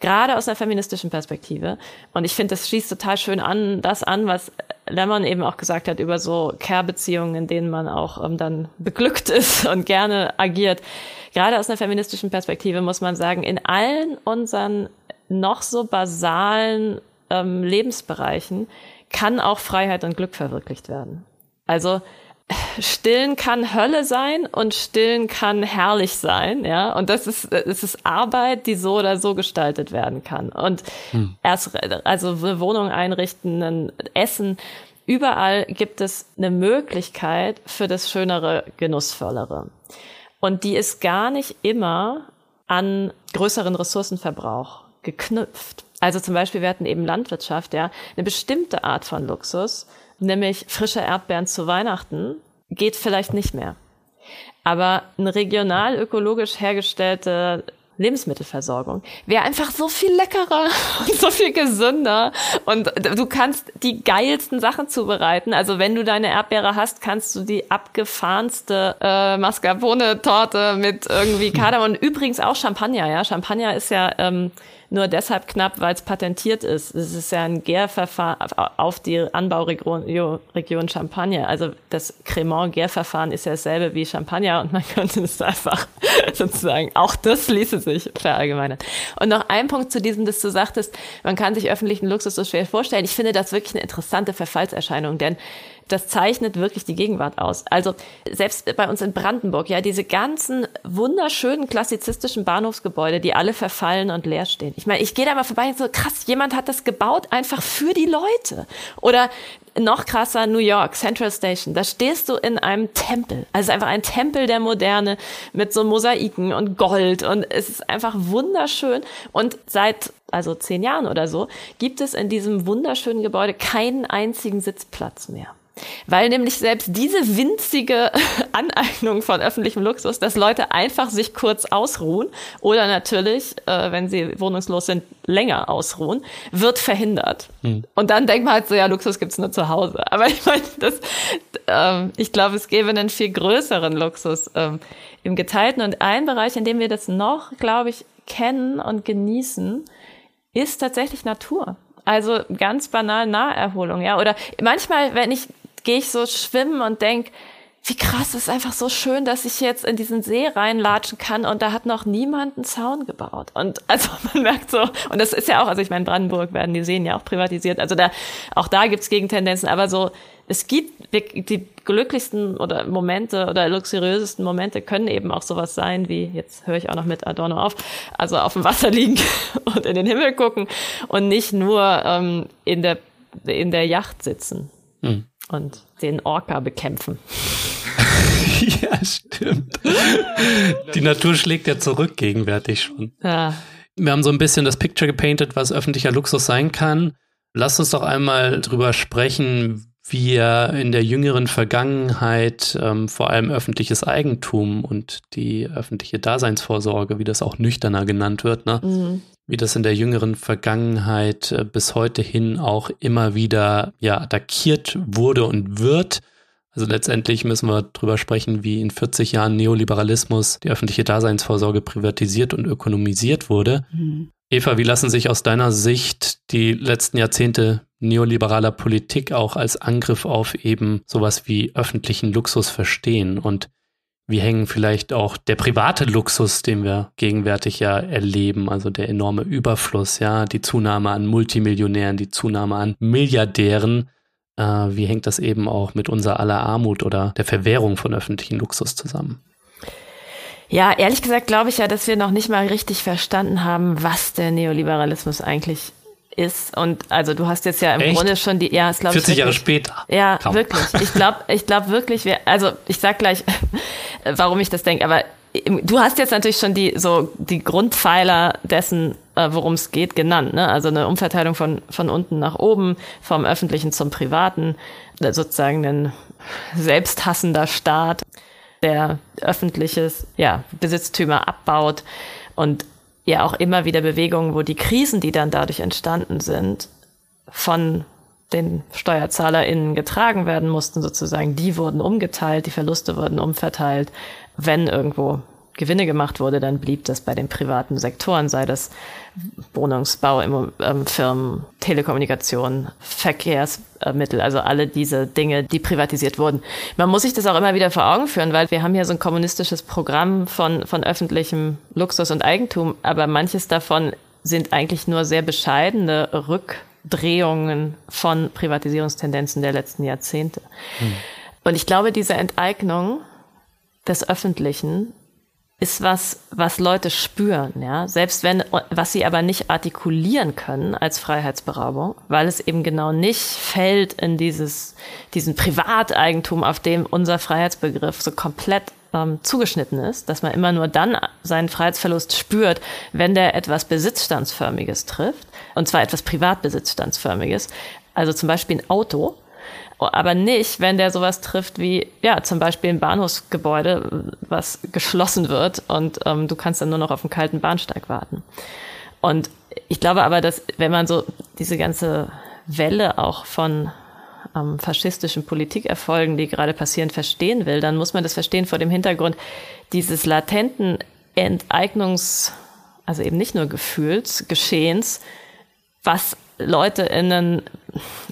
gerade aus einer feministischen Perspektive. Und ich finde, das schließt total schön an, das an, was Lemon eben auch gesagt hat über so Care-Beziehungen, in denen man auch ähm, dann beglückt ist [laughs] und gerne agiert. Gerade aus einer feministischen Perspektive muss man sagen, in allen unseren noch so basalen ähm, Lebensbereichen kann auch Freiheit und Glück verwirklicht werden. Also Stillen kann Hölle sein und Stillen kann herrlich sein, ja. Und das ist, es ist Arbeit, die so oder so gestaltet werden kann. Und hm. erst, also eine Wohnung einrichten, ein Essen, überall gibt es eine Möglichkeit für das Schönere, Genussvollere. Und die ist gar nicht immer an größeren Ressourcenverbrauch geknüpft. Also zum Beispiel, wir hatten eben Landwirtschaft, ja, eine bestimmte Art von Luxus, nämlich frische Erdbeeren zu Weihnachten, geht vielleicht nicht mehr. Aber eine regional ökologisch hergestellte Lebensmittelversorgung wäre einfach so viel leckerer [laughs] und so viel gesünder und du kannst die geilsten Sachen zubereiten. Also wenn du deine Erdbeere hast, kannst du die abgefahrenste äh, Mascarpone-Torte mit irgendwie Kardamom und übrigens auch Champagner. Ja, Champagner ist ja ähm, nur deshalb knapp, weil es patentiert ist. Es ist ja ein Gärverfahren auf die Anbauregion Region. Also das Cremant-Gärverfahren ist ja dasselbe wie Champagner und man [laughs] könnte es einfach sozusagen, auch das ließe sich verallgemeinern. Und noch ein Punkt zu diesem, dass du sagtest, man kann sich öffentlichen Luxus so schwer vorstellen. Ich finde das wirklich eine interessante Verfallserscheinung, denn das zeichnet wirklich die Gegenwart aus. Also selbst bei uns in Brandenburg, ja, diese ganzen wunderschönen klassizistischen Bahnhofsgebäude, die alle verfallen und leer stehen. Ich meine, ich gehe da mal vorbei und so, krass, jemand hat das gebaut einfach für die Leute. Oder noch krasser New York, Central Station. Da stehst du in einem Tempel. Also einfach ein Tempel der Moderne mit so Mosaiken und Gold und es ist einfach wunderschön. Und seit also zehn Jahren oder so gibt es in diesem wunderschönen Gebäude keinen einzigen Sitzplatz mehr. Weil nämlich selbst diese winzige [laughs] Aneignung von öffentlichem Luxus, dass Leute einfach sich kurz ausruhen oder natürlich, äh, wenn sie wohnungslos sind, länger ausruhen, wird verhindert. Hm. Und dann denkt man halt so, ja, Luxus gibt's nur zu Hause. [laughs] Aber ich meine, das, ähm, ich glaube, es gäbe einen viel größeren Luxus ähm, im Geteilten. Und ein Bereich, in dem wir das noch, glaube ich, kennen und genießen, ist tatsächlich Natur. Also ganz banal Naherholung, ja. Oder manchmal, wenn ich gehe ich so schwimmen und denk, wie krass, ist einfach so schön, dass ich jetzt in diesen See reinlatschen kann und da hat noch niemand einen Zaun gebaut. Und also [laughs] man merkt so, und das ist ja auch, also ich meine, in Brandenburg werden die Seen ja auch privatisiert, also da, auch da gibt's Gegentendenzen, aber so, es gibt die glücklichsten oder Momente oder luxuriösesten Momente können eben auch sowas sein, wie, jetzt höre ich auch noch mit Adorno auf, also auf dem Wasser liegen [laughs] und in den Himmel gucken und nicht nur ähm, in der in der Yacht sitzen. Hm und den Orca bekämpfen. [laughs] ja, stimmt. Die Natur schlägt ja zurück gegenwärtig schon. Ja. Wir haben so ein bisschen das Picture gepainted, was öffentlicher Luxus sein kann. Lass uns doch einmal drüber sprechen, wie er in der jüngeren Vergangenheit ähm, vor allem öffentliches Eigentum und die öffentliche Daseinsvorsorge, wie das auch nüchterner genannt wird, ne, mhm wie das in der jüngeren Vergangenheit äh, bis heute hin auch immer wieder ja attackiert wurde und wird. Also letztendlich müssen wir drüber sprechen, wie in 40 Jahren Neoliberalismus die öffentliche Daseinsvorsorge privatisiert und ökonomisiert wurde. Mhm. Eva, wie lassen sich aus deiner Sicht die letzten Jahrzehnte neoliberaler Politik auch als Angriff auf eben sowas wie öffentlichen Luxus verstehen? Und wie hängen vielleicht auch der private Luxus, den wir gegenwärtig ja erleben, also der enorme Überfluss, ja, die Zunahme an Multimillionären, die Zunahme an Milliardären, äh, wie hängt das eben auch mit unserer aller Armut oder der Verwehrung von öffentlichen Luxus zusammen? Ja, ehrlich gesagt glaube ich ja, dass wir noch nicht mal richtig verstanden haben, was der Neoliberalismus eigentlich ist. Und also du hast jetzt ja im Echt? Grunde schon die, ja, ist glaube 40 ich. Jahre wirklich- später. Ja, Kaum. wirklich. Ich glaube, ich glaube wirklich, wir, also ich sag gleich, [laughs] warum ich das denke, aber du hast jetzt natürlich schon die so die Grundpfeiler dessen, äh, worum es geht, genannt. Ne? Also eine Umverteilung von von unten nach oben, vom öffentlichen zum privaten, äh, sozusagen ein selbsthassender Staat, der öffentliches ja, Besitztümer abbaut und ja auch immer wieder Bewegungen, wo die Krisen, die dann dadurch entstanden sind, von den SteuerzahlerInnen getragen werden mussten, sozusagen, die wurden umgeteilt, die Verluste wurden umverteilt. Wenn irgendwo Gewinne gemacht wurde, dann blieb das bei den privaten Sektoren, sei das Wohnungsbau, ähm, Firmen, Telekommunikation, Verkehrsmittel, also alle diese Dinge, die privatisiert wurden. Man muss sich das auch immer wieder vor Augen führen, weil wir haben hier so ein kommunistisches Programm von, von öffentlichem Luxus und Eigentum, aber manches davon sind eigentlich nur sehr bescheidene Rückdrehungen von Privatisierungstendenzen der letzten Jahrzehnte. Und ich glaube, diese Enteignung des Öffentlichen ist was, was Leute spüren, ja. Selbst wenn, was sie aber nicht artikulieren können als Freiheitsberaubung, weil es eben genau nicht fällt in dieses, diesen Privateigentum, auf dem unser Freiheitsbegriff so komplett ähm, zugeschnitten ist, dass man immer nur dann seinen Freiheitsverlust spürt, wenn der etwas Besitzstandsförmiges trifft, und zwar etwas Privatbesitzstandsförmiges, also zum Beispiel ein Auto, aber nicht, wenn der sowas trifft wie, ja, zum Beispiel ein Bahnhofsgebäude, was geschlossen wird und ähm, du kannst dann nur noch auf einen kalten Bahnsteig warten. Und ich glaube aber, dass wenn man so diese ganze Welle auch von ähm, faschistischen Politikerfolgen, die gerade passieren, verstehen will, dann muss man das verstehen vor dem Hintergrund dieses latenten Enteignungs, also eben nicht nur Gefühls, Geschehens, was Leute in einen,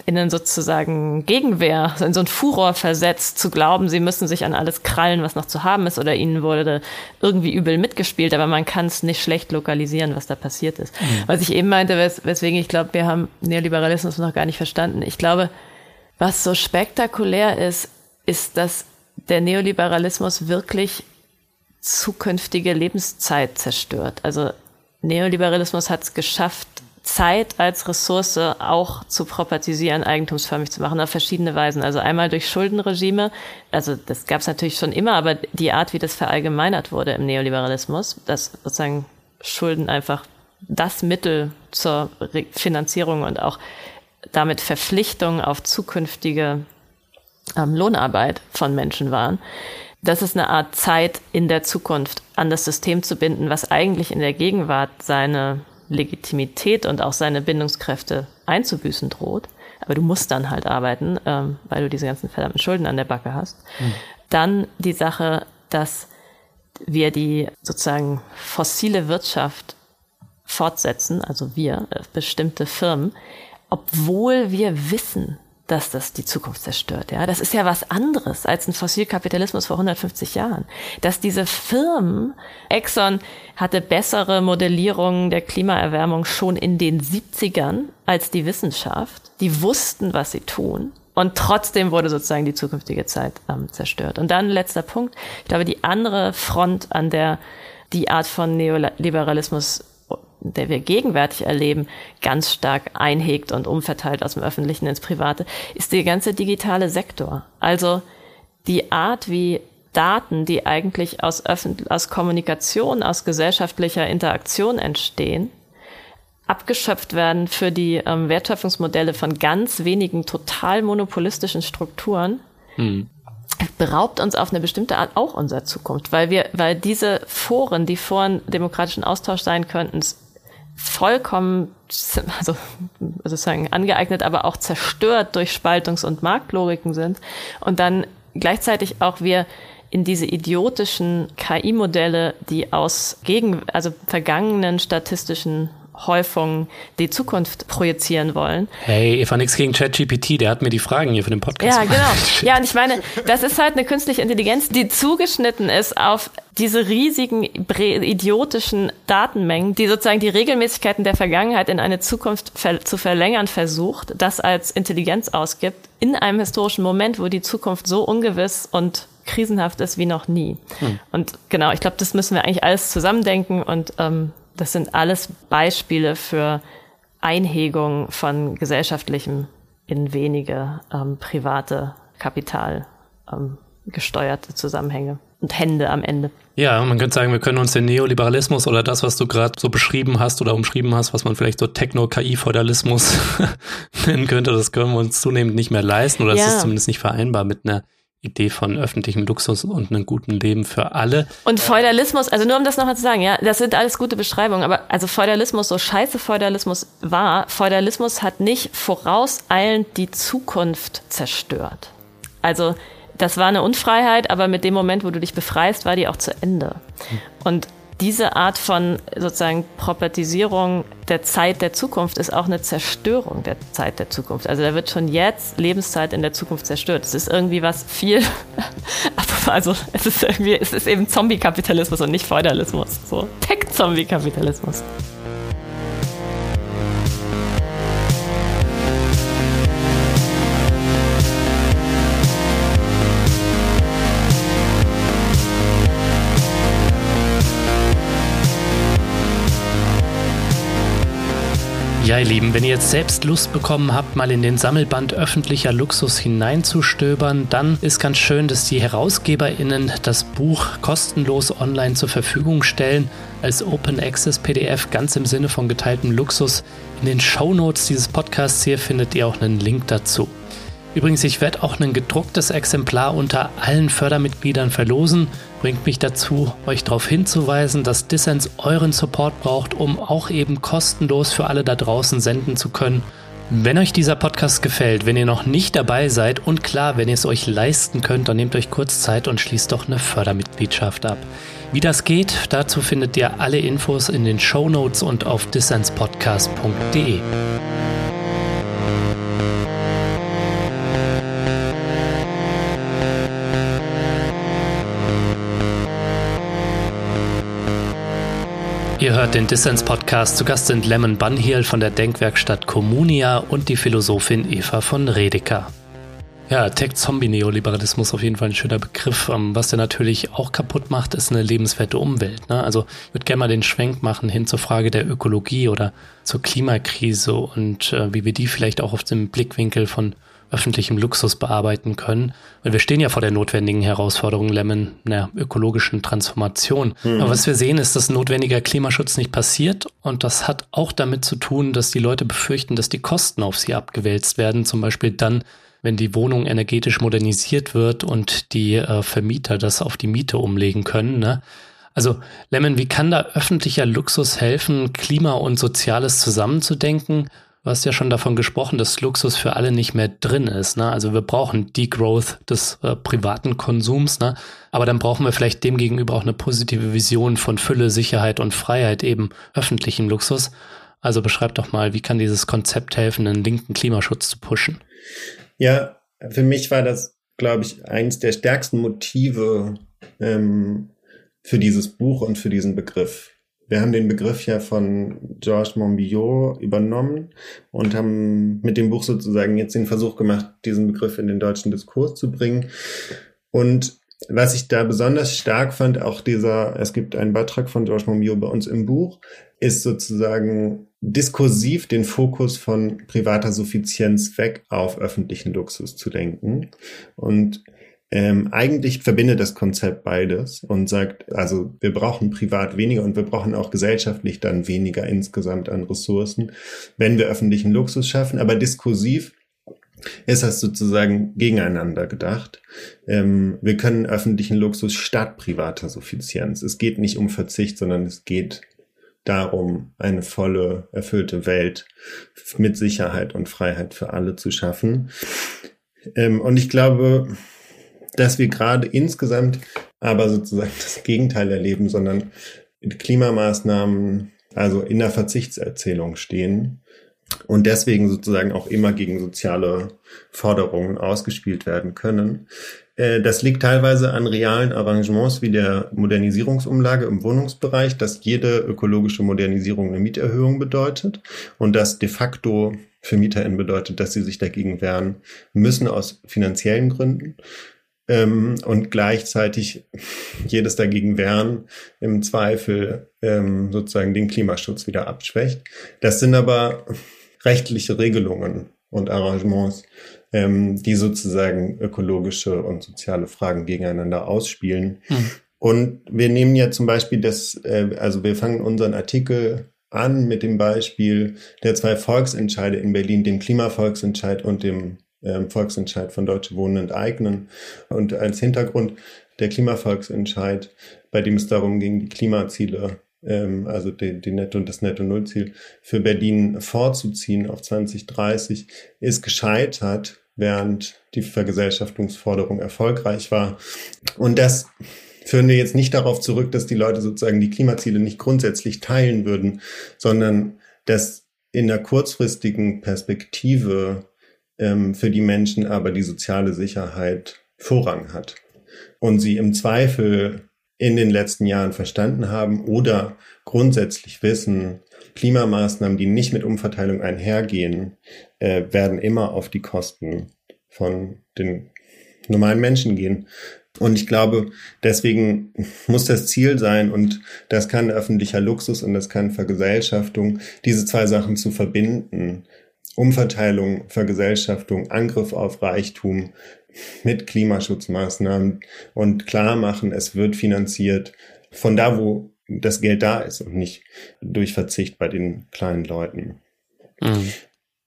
in einen sozusagen Gegenwehr, in so ein Furor versetzt, zu glauben, sie müssen sich an alles krallen, was noch zu haben ist, oder ihnen wurde irgendwie übel mitgespielt, aber man kann es nicht schlecht lokalisieren, was da passiert ist. Was ich eben meinte, wes weswegen ich glaube, wir haben Neoliberalismus noch gar nicht verstanden. Ich glaube, was so spektakulär ist, ist, dass der Neoliberalismus wirklich zukünftige Lebenszeit zerstört. Also Neoliberalismus hat es geschafft, Zeit als Ressource auch zu propertisieren, eigentumsförmig zu machen, auf verschiedene Weisen. Also einmal durch Schuldenregime, also das gab es natürlich schon immer, aber die Art, wie das verallgemeinert wurde im Neoliberalismus, dass sozusagen Schulden einfach das Mittel zur Finanzierung und auch damit Verpflichtung auf zukünftige ähm, Lohnarbeit von Menschen waren. Das ist eine Art Zeit in der Zukunft an das System zu binden, was eigentlich in der Gegenwart seine Legitimität und auch seine Bindungskräfte einzubüßen droht. Aber du musst dann halt arbeiten, ähm, weil du diese ganzen verdammten Schulden an der Backe hast. Dann die Sache, dass wir die sozusagen fossile Wirtschaft fortsetzen, also wir, äh, bestimmte Firmen, obwohl wir wissen, dass das die Zukunft zerstört. Ja, das ist ja was anderes als ein Fossilkapitalismus vor 150 Jahren. Dass diese Firmen, Exxon hatte bessere Modellierungen der Klimaerwärmung schon in den 70ern als die Wissenschaft. Die wussten, was sie tun. Und trotzdem wurde sozusagen die zukünftige Zeit ähm, zerstört. Und dann letzter Punkt. Ich glaube, die andere Front, an der die Art von Neoliberalismus der wir gegenwärtig erleben, ganz stark einhegt und umverteilt aus dem Öffentlichen ins Private, ist der ganze digitale Sektor. Also die Art, wie Daten, die eigentlich aus, Öffentlich aus Kommunikation, aus gesellschaftlicher Interaktion entstehen, abgeschöpft werden für die ähm, Wertschöpfungsmodelle von ganz wenigen total monopolistischen Strukturen, Hm. beraubt uns auf eine bestimmte Art auch unserer Zukunft, weil wir, weil diese Foren, die Foren demokratischen Austausch sein könnten, vollkommen, also sozusagen angeeignet, aber auch zerstört durch Spaltungs- und Marktlogiken sind. Und dann gleichzeitig auch wir in diese idiotischen KI-Modelle, die aus gegen, also vergangenen statistischen Häufungen die Zukunft projizieren wollen, Hey, Eva, nix gegen ChatGPT, der hat mir die Fragen hier für den Podcast ja, genau. Ja, und ich meine, das ist halt eine künstliche Intelligenz, die zugeschnitten ist auf diese riesigen, idiotischen Datenmengen, die sozusagen die Regelmäßigkeiten der Vergangenheit in eine Zukunft ver zu verlängern versucht, das als Intelligenz ausgibt, in einem historischen Moment, wo die Zukunft so ungewiss und krisenhaft ist wie noch nie. Und genau, ich glaube, das müssen wir eigentlich alles zusammendenken und ähm, das sind alles Beispiele für Einhegung von gesellschaftlichem in wenige ähm, private Kapital ähm, gesteuerte Zusammenhänge und Hände am Ende. Ja, man könnte sagen, wir können uns den Neoliberalismus oder das, was du gerade so beschrieben hast oder umschrieben hast, was man vielleicht so Techno-KI-Feudalismus [laughs] nennen könnte, das können wir uns zunehmend nicht mehr leisten oder es ja. ist zumindest nicht vereinbar mit einer Idee von öffentlichem Luxus und einem guten Leben für alle. Und Feudalismus, also nur um das nochmal zu sagen, ja, das sind alles gute Beschreibungen, aber also Feudalismus, so scheiße Feudalismus war, Feudalismus hat nicht vorauseilend die Zukunft zerstört. Also das war eine Unfreiheit, aber mit dem Moment, wo du dich befreist, war die auch zu Ende. Und diese Art von sozusagen Propertisierung der Zeit der Zukunft ist auch eine Zerstörung der Zeit der Zukunft. Also da wird schon jetzt Lebenszeit in der Zukunft zerstört. Es ist irgendwie was viel, [laughs] also es ist irgendwie, es ist eben Zombie-Kapitalismus und nicht Feudalismus. So Tech-Zombie-Kapitalismus. Ja, ihr Lieben, wenn ihr jetzt selbst Lust bekommen habt, mal in den Sammelband öffentlicher Luxus hineinzustöbern, dann ist ganz schön, dass die HerausgeberInnen das Buch kostenlos online zur Verfügung stellen, als Open Access PDF, ganz im Sinne von geteiltem Luxus. In den Show Notes dieses Podcasts hier findet ihr auch einen Link dazu. Übrigens, ich werde auch ein gedrucktes Exemplar unter allen Fördermitgliedern verlosen. Bringt mich dazu, euch darauf hinzuweisen, dass Dissens euren Support braucht, um auch eben kostenlos für alle da draußen senden zu können. Wenn euch dieser Podcast gefällt, wenn ihr noch nicht dabei seid und klar, wenn ihr es euch leisten könnt, dann nehmt euch kurz Zeit und schließt doch eine Fördermitgliedschaft ab. Wie das geht, dazu findet ihr alle Infos in den Show Notes und auf dissenspodcast.de. Ihr hört den Dissens-Podcast. Zu Gast sind Lemon Bunhiel von der Denkwerkstatt Communia und die Philosophin Eva von Redeker. Ja, Tech-Zombie-Neoliberalismus auf jeden Fall ein schöner Begriff. Ähm, was der natürlich auch kaputt macht, ist eine lebenswerte Umwelt. Ne? Also ich würde gerne mal den Schwenk machen hin zur Frage der Ökologie oder zur Klimakrise und äh, wie wir die vielleicht auch auf dem Blickwinkel von öffentlichem Luxus bearbeiten können. Weil wir stehen ja vor der notwendigen Herausforderung Lemon, einer ökologischen Transformation. Mhm. Aber was wir sehen, ist, dass notwendiger Klimaschutz nicht passiert. Und das hat auch damit zu tun, dass die Leute befürchten, dass die Kosten auf sie abgewälzt werden. Zum Beispiel dann, wenn die Wohnung energetisch modernisiert wird und die äh, Vermieter das auf die Miete umlegen können. Ne? Also, Lemon, wie kann da öffentlicher Luxus helfen, Klima und Soziales zusammenzudenken Du hast ja schon davon gesprochen, dass Luxus für alle nicht mehr drin ist. Ne? Also wir brauchen Degrowth des äh, privaten Konsums, ne? aber dann brauchen wir vielleicht demgegenüber auch eine positive Vision von Fülle, Sicherheit und Freiheit, eben öffentlichem Luxus. Also beschreib doch mal, wie kann dieses Konzept helfen, einen linken Klimaschutz zu pushen? Ja, für mich war das, glaube ich, eines der stärksten Motive ähm, für dieses Buch und für diesen Begriff. Wir haben den Begriff ja von Georges Monbiot übernommen und haben mit dem Buch sozusagen jetzt den Versuch gemacht, diesen Begriff in den deutschen Diskurs zu bringen. Und was ich da besonders stark fand, auch dieser, es gibt einen Beitrag von Georges Monbiot bei uns im Buch, ist sozusagen diskursiv den Fokus von privater Suffizienz weg auf öffentlichen Luxus zu lenken. Und ähm, eigentlich verbindet das Konzept beides und sagt, also wir brauchen privat weniger und wir brauchen auch gesellschaftlich dann weniger insgesamt an Ressourcen, wenn wir öffentlichen Luxus schaffen. Aber diskursiv ist das sozusagen gegeneinander gedacht. Ähm, wir können öffentlichen Luxus statt privater Suffizienz. Es geht nicht um Verzicht, sondern es geht darum, eine volle, erfüllte Welt mit Sicherheit und Freiheit für alle zu schaffen. Ähm, und ich glaube, dass wir gerade insgesamt aber sozusagen das Gegenteil erleben, sondern mit Klimamaßnahmen, also in der Verzichtserzählung stehen und deswegen sozusagen auch immer gegen soziale Forderungen ausgespielt werden können. Äh, das liegt teilweise an realen Arrangements wie der Modernisierungsumlage im Wohnungsbereich, dass jede ökologische Modernisierung eine Mieterhöhung bedeutet und das de facto für MieterInnen bedeutet, dass sie sich dagegen wehren müssen aus finanziellen Gründen. Ähm, und gleichzeitig [laughs] jedes dagegen wehren, im Zweifel ähm, sozusagen den Klimaschutz wieder abschwächt. Das sind aber [laughs] rechtliche Regelungen und Arrangements, ähm, die sozusagen ökologische und soziale Fragen gegeneinander ausspielen. Mhm. Und wir nehmen ja zum Beispiel das, äh, also wir fangen unseren Artikel an mit dem Beispiel der zwei Volksentscheide in Berlin, dem Klimavolksentscheid und dem ähm, Volksentscheid von Deutsche Wohnen enteignen. Und als Hintergrund der Klimavolksentscheid, bei dem es darum ging, die Klimaziele, ähm, also die, die Netto- das Netto-Null-Ziel für Berlin vorzuziehen auf 2030, ist gescheitert, während die Vergesellschaftungsforderung erfolgreich war. Und das führen wir jetzt nicht darauf zurück, dass die Leute sozusagen die Klimaziele nicht grundsätzlich teilen würden, sondern dass in der kurzfristigen Perspektive ähm, für die Menschen aber die soziale Sicherheit Vorrang hat. Und sie im Zweifel in den letzten Jahren verstanden haben oder grundsätzlich wissen, Klimamaßnahmen, die nicht mit Umverteilung einhergehen, äh, werden immer auf die Kosten von den normalen Menschen gehen. Und ich glaube, deswegen muss das Ziel sein, und das kann öffentlicher Luxus und das kann Vergesellschaftung, diese zwei Sachen zu verbinden. Umverteilung, Vergesellschaftung, Angriff auf Reichtum mit Klimaschutzmaßnahmen und klar machen, es wird finanziert von da, wo das Geld da ist und nicht durch Verzicht bei den kleinen Leuten. Mhm.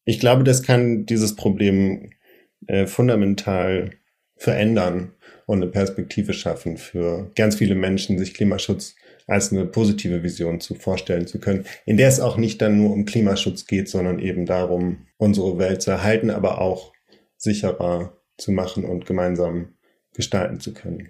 Ich glaube, das kann dieses Problem äh, fundamental verändern und eine Perspektive schaffen für ganz viele Menschen, sich Klimaschutz als eine positive Vision zu vorstellen zu können, in der es auch nicht dann nur um Klimaschutz geht, sondern eben darum, unsere Welt zu erhalten, aber auch sicherer zu machen und gemeinsam gestalten zu können.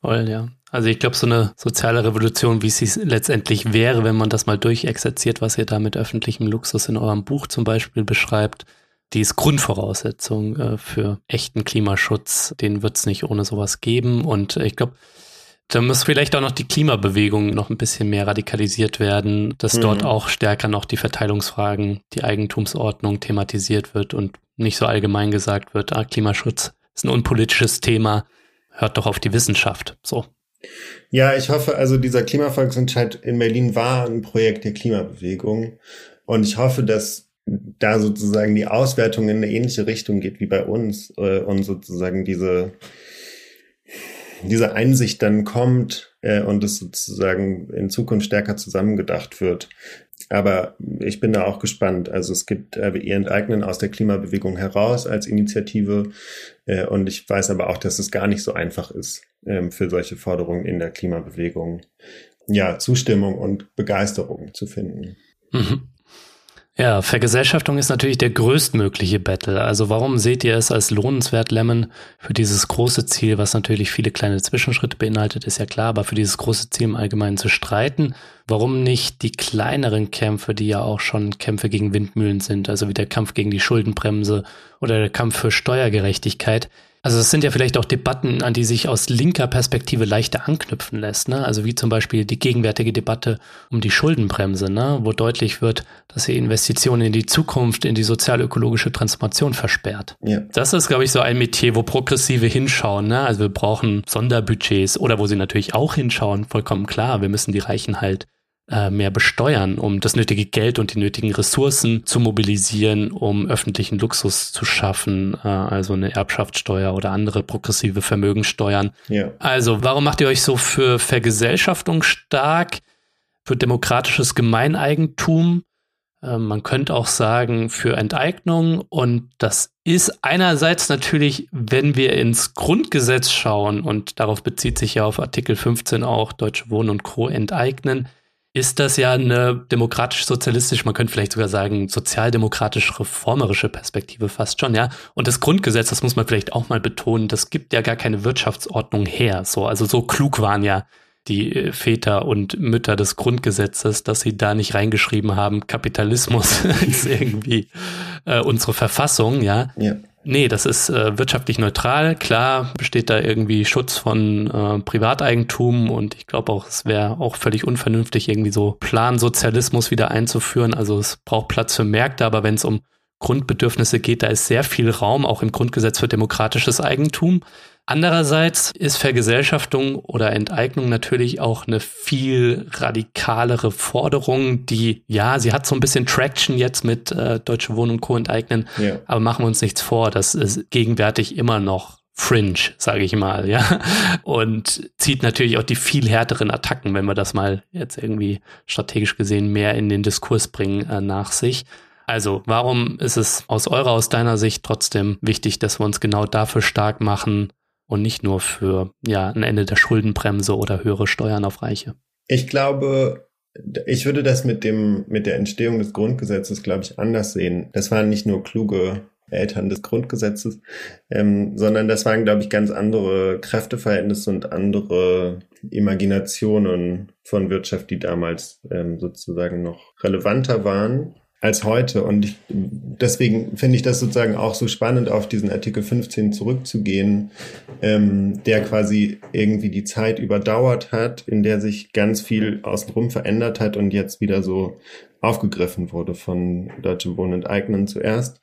Voll, ja. Also ich glaube, so eine soziale Revolution, wie sie letztendlich wäre, wenn man das mal durchexerziert, was ihr da mit öffentlichem Luxus in eurem Buch zum Beispiel beschreibt, die ist Grundvoraussetzung äh, für echten Klimaschutz. Den wird es nicht ohne sowas geben. Und ich glaube, da muss vielleicht auch noch die Klimabewegung noch ein bisschen mehr radikalisiert werden, dass mhm. dort auch stärker noch die Verteilungsfragen, die Eigentumsordnung thematisiert wird und nicht so allgemein gesagt wird, ah, Klimaschutz ist ein unpolitisches Thema, hört doch auf die Wissenschaft. So. Ja, ich hoffe, also dieser Klimavolksentscheid in Berlin war ein Projekt der Klimabewegung und ich hoffe, dass da sozusagen die Auswertung in eine ähnliche Richtung geht wie bei uns äh, und sozusagen diese diese Einsicht dann kommt äh, und es sozusagen in Zukunft stärker zusammengedacht wird. Aber ich bin da auch gespannt. Also es gibt äh, ihr Enteignen aus der Klimabewegung heraus als Initiative. Äh, und ich weiß aber auch, dass es gar nicht so einfach ist äh, für solche Forderungen in der Klimabewegung. Ja, Zustimmung und Begeisterung zu finden. Mhm. Ja, Vergesellschaftung ist natürlich der größtmögliche Battle. Also warum seht ihr es als lohnenswert, Lemon, für dieses große Ziel, was natürlich viele kleine Zwischenschritte beinhaltet, ist ja klar, aber für dieses große Ziel im Allgemeinen zu streiten? Warum nicht die kleineren Kämpfe, die ja auch schon Kämpfe gegen Windmühlen sind, also wie der Kampf gegen die Schuldenbremse oder der Kampf für Steuergerechtigkeit, also es sind ja vielleicht auch Debatten, an die sich aus linker Perspektive leichter anknüpfen lässt. Ne? Also wie zum Beispiel die gegenwärtige Debatte um die Schuldenbremse, ne? wo deutlich wird, dass sie Investitionen in die Zukunft, in die sozial-ökologische Transformation versperrt. Ja. Das ist, glaube ich, so ein Metier, wo Progressive hinschauen. Ne? Also wir brauchen Sonderbudgets oder wo sie natürlich auch hinschauen, vollkommen klar. Wir müssen die Reichen halt äh, mehr besteuern, um das nötige Geld und die nötigen Ressourcen zu mobilisieren, um öffentlichen Luxus zu schaffen, äh, also eine Erbschaftssteuer oder andere progressive Vermögensteuern. Ja. Also, warum macht ihr euch so für Vergesellschaftung stark, für demokratisches Gemeineigentum? Äh, man könnte auch sagen für Enteignung und das ist einerseits natürlich, wenn wir ins Grundgesetz schauen und darauf bezieht sich ja auf Artikel 15 auch Deutsche Wohnen und Co. enteignen, ist das ja eine demokratisch-sozialistisch, man könnte vielleicht sogar sagen, sozialdemokratisch-reformerische Perspektive fast schon, ja. Und das Grundgesetz, das muss man vielleicht auch mal betonen, das gibt ja gar keine Wirtschaftsordnung her. So, also so klug waren ja die äh, Väter und Mütter des Grundgesetzes, dass sie da nicht reingeschrieben haben, Kapitalismus [laughs] ist irgendwie äh, unsere Verfassung, ja. ja. Nee, das ist äh, wirtschaftlich neutral. Klar besteht da irgendwie Schutz von äh, Privateigentum und ich glaube auch, es wäre auch völlig unvernünftig, irgendwie so Plansozialismus wieder einzuführen. Also es braucht Platz für Märkte, aber wenn es um Grundbedürfnisse geht, da ist sehr viel Raum auch im Grundgesetz für demokratisches Eigentum. Andererseits ist Vergesellschaftung oder Enteignung natürlich auch eine viel radikalere Forderung, die, ja, sie hat so ein bisschen Traction jetzt mit äh, Deutsche Wohnen und Co. enteignen, ja. aber machen wir uns nichts vor, das ist gegenwärtig immer noch Fringe, sage ich mal, ja. Und zieht natürlich auch die viel härteren Attacken, wenn wir das mal jetzt irgendwie strategisch gesehen mehr in den Diskurs bringen, äh, nach sich. Also, warum ist es aus eurer, aus deiner Sicht trotzdem wichtig, dass wir uns genau dafür stark machen, und nicht nur für ja ein Ende der Schuldenbremse oder höhere Steuern auf Reiche. Ich glaube, ich würde das mit dem mit der Entstehung des Grundgesetzes, glaube ich, anders sehen. Das waren nicht nur kluge Eltern des Grundgesetzes, ähm, sondern das waren, glaube ich, ganz andere Kräfteverhältnisse und andere Imaginationen von Wirtschaft, die damals ähm, sozusagen noch relevanter waren als heute. Und ich, deswegen finde ich das sozusagen auch so spannend, auf diesen Artikel 15 zurückzugehen, ähm, der quasi irgendwie die Zeit überdauert hat, in der sich ganz viel außenrum verändert hat und jetzt wieder so aufgegriffen wurde von Deutsche Wohnen enteignen zuerst,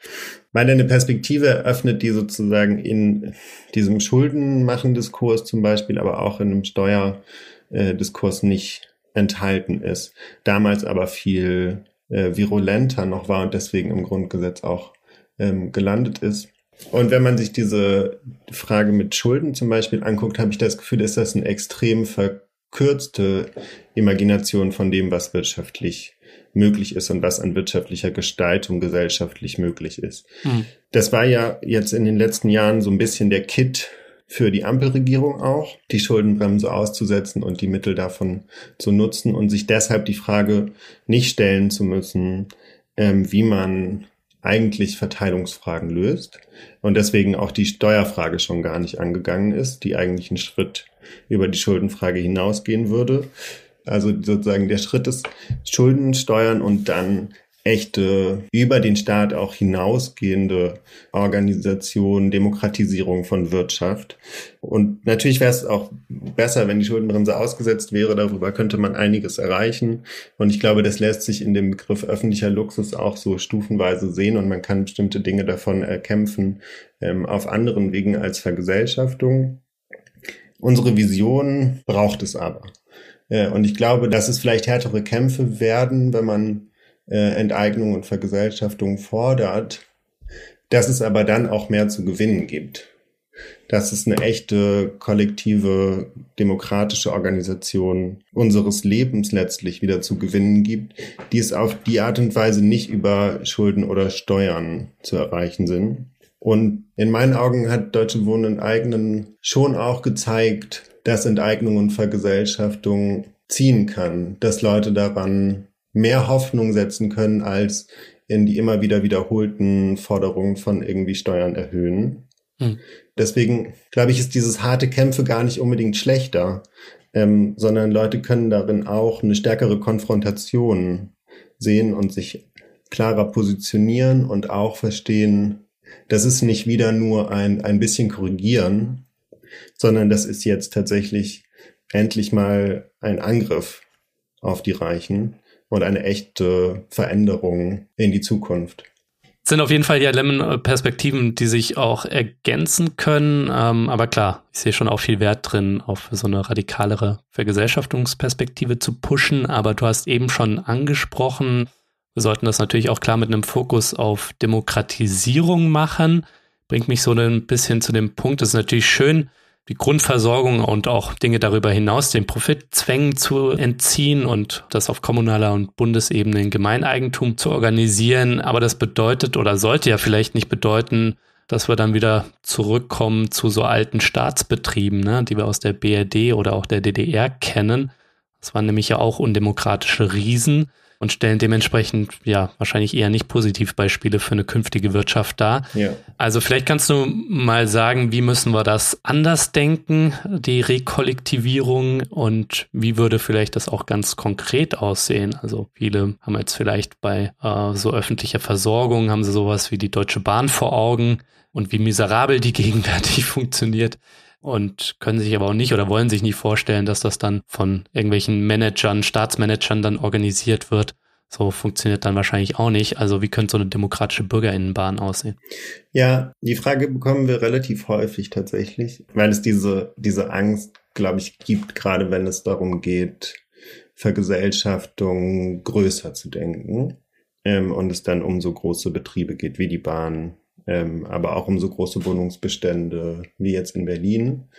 weil eine Perspektive eröffnet, die sozusagen in diesem Schuldenmachen-Diskurs zum Beispiel, aber auch in einem Steuerdiskurs nicht enthalten ist. Damals aber viel äh, virulenter noch war und deswegen im Grundgesetz auch ähm, gelandet ist. Und wenn man sich diese Frage mit Schulden zum Beispiel anguckt, habe ich das Gefühl, ist das eine extrem verkürzte Imagination von dem, was wirtschaftlich möglich ist und was an wirtschaftlicher Gestaltung gesellschaftlich möglich ist. Mhm. Das war ja jetzt in den letzten Jahren so ein bisschen der Kit für die Ampelregierung auch, die Schuldenbremse auszusetzen und die Mittel davon zu nutzen und sich deshalb die Frage nicht stellen zu müssen, ähm, wie man eigentlich Verteilungsfragen löst und deswegen auch die Steuerfrage schon gar nicht angegangen ist, die eigentlich einen Schritt über die Schuldenfrage hinausgehen würde. Also sozusagen der Schritt ist Schulden steuern und dann echte, über den Staat auch hinausgehende Organisation, Demokratisierung von Wirtschaft. Und natürlich wäre es auch besser, wenn die Schuldenbremse ausgesetzt wäre. Darüber könnte man einiges erreichen. Und ich glaube, das lässt sich in dem Begriff öffentlicher Luxus auch so stufenweise sehen und man kann bestimmte Dinge davon erkämpfen ähm, auf anderen Wegen als Vergesellschaftung. Unsere Vision braucht es aber. Äh, und ich glaube, dass es vielleicht härtere Kämpfe werden, wenn man äh, Enteignung und Vergesellschaftung fordert, dass es aber dann auch mehr zu gewinnen gibt. Dass es eine echte kollektive demokratische Organisation unseres Lebens letztlich wieder zu gewinnen gibt, die es auf die Art und Weise nicht über Schulden oder Steuern zu erreichen sind. Und in meinen Augen hat Deutsche Wohnen enteignen schon auch gezeigt, dass Enteignung und Vergesellschaftung ziehen kann, dass Leute daran mehr Hoffnung setzen können als in die immer wieder wiederholten Forderungen von irgendwie Steuern erhöhen. Hm. Deswegen glaube ich, ist dieses harte Kämpfe gar nicht unbedingt schlechter, ähm, sondern Leute können darin auch eine stärkere Konfrontation sehen und sich klarer positionieren und auch verstehen, das ist nicht wieder nur ein, ein bisschen korrigieren, sondern das ist jetzt tatsächlich endlich mal ein Angriff auf die Reichen und eine echte Veränderung in die Zukunft. Sind auf jeden Fall ja Lemon-Perspektiven, die sich auch ergänzen können. Ähm, aber klar, ich sehe schon auch viel Wert drin, auf so eine radikalere Vergesellschaftungsperspektive zu pushen. Aber du hast eben schon angesprochen, wir sollten das natürlich auch klar mit einem Fokus auf Demokratisierung machen. Bringt mich so ein bisschen zu dem Punkt, es ist natürlich schön, die Grundversorgung und auch Dinge darüber hinaus den Profitzwängen zu entziehen und das auf kommunaler und Bundesebene in Gemeineigentum zu organisieren. Aber das bedeutet oder sollte ja vielleicht nicht bedeuten, dass wir dann wieder zurückkommen zu so alten Staatsbetrieben, ne, die wir aus der BRD oder auch der DDR kennen. Das waren nämlich ja auch undemokratische Riesen und stellen dementsprechend ja wahrscheinlich eher nicht Positivbeispiele für eine künftige Wirtschaft dar. Ja. Also vielleicht kannst du mal sagen, wie müssen wir das anders denken, die Rekollektivierung und wie würde vielleicht das auch ganz konkret aussehen? Also viele haben jetzt vielleicht bei äh, so öffentlicher Versorgung haben sie sowas wie die Deutsche Bahn vor Augen und wie miserabel die gegenwärtig [laughs] funktioniert und können sich aber auch nicht oder wollen sich nicht vorstellen, dass das dann von irgendwelchen Managern, Staatsmanagern dann organisiert wird, So funktioniert dann wahrscheinlich auch nicht. Also wie könnte so eine demokratische Bürgerinnenbahn aussehen? Ja, die Frage bekommen wir relativ häufig tatsächlich, weil es diese, diese Angst, glaube ich, gibt, gerade wenn es darum geht, Vergesellschaftung größer zu denken ähm, und es dann um so große Betriebe geht wie die Bahn, ähm, aber auch um so große Wohnungsbestände wie jetzt in Berlin.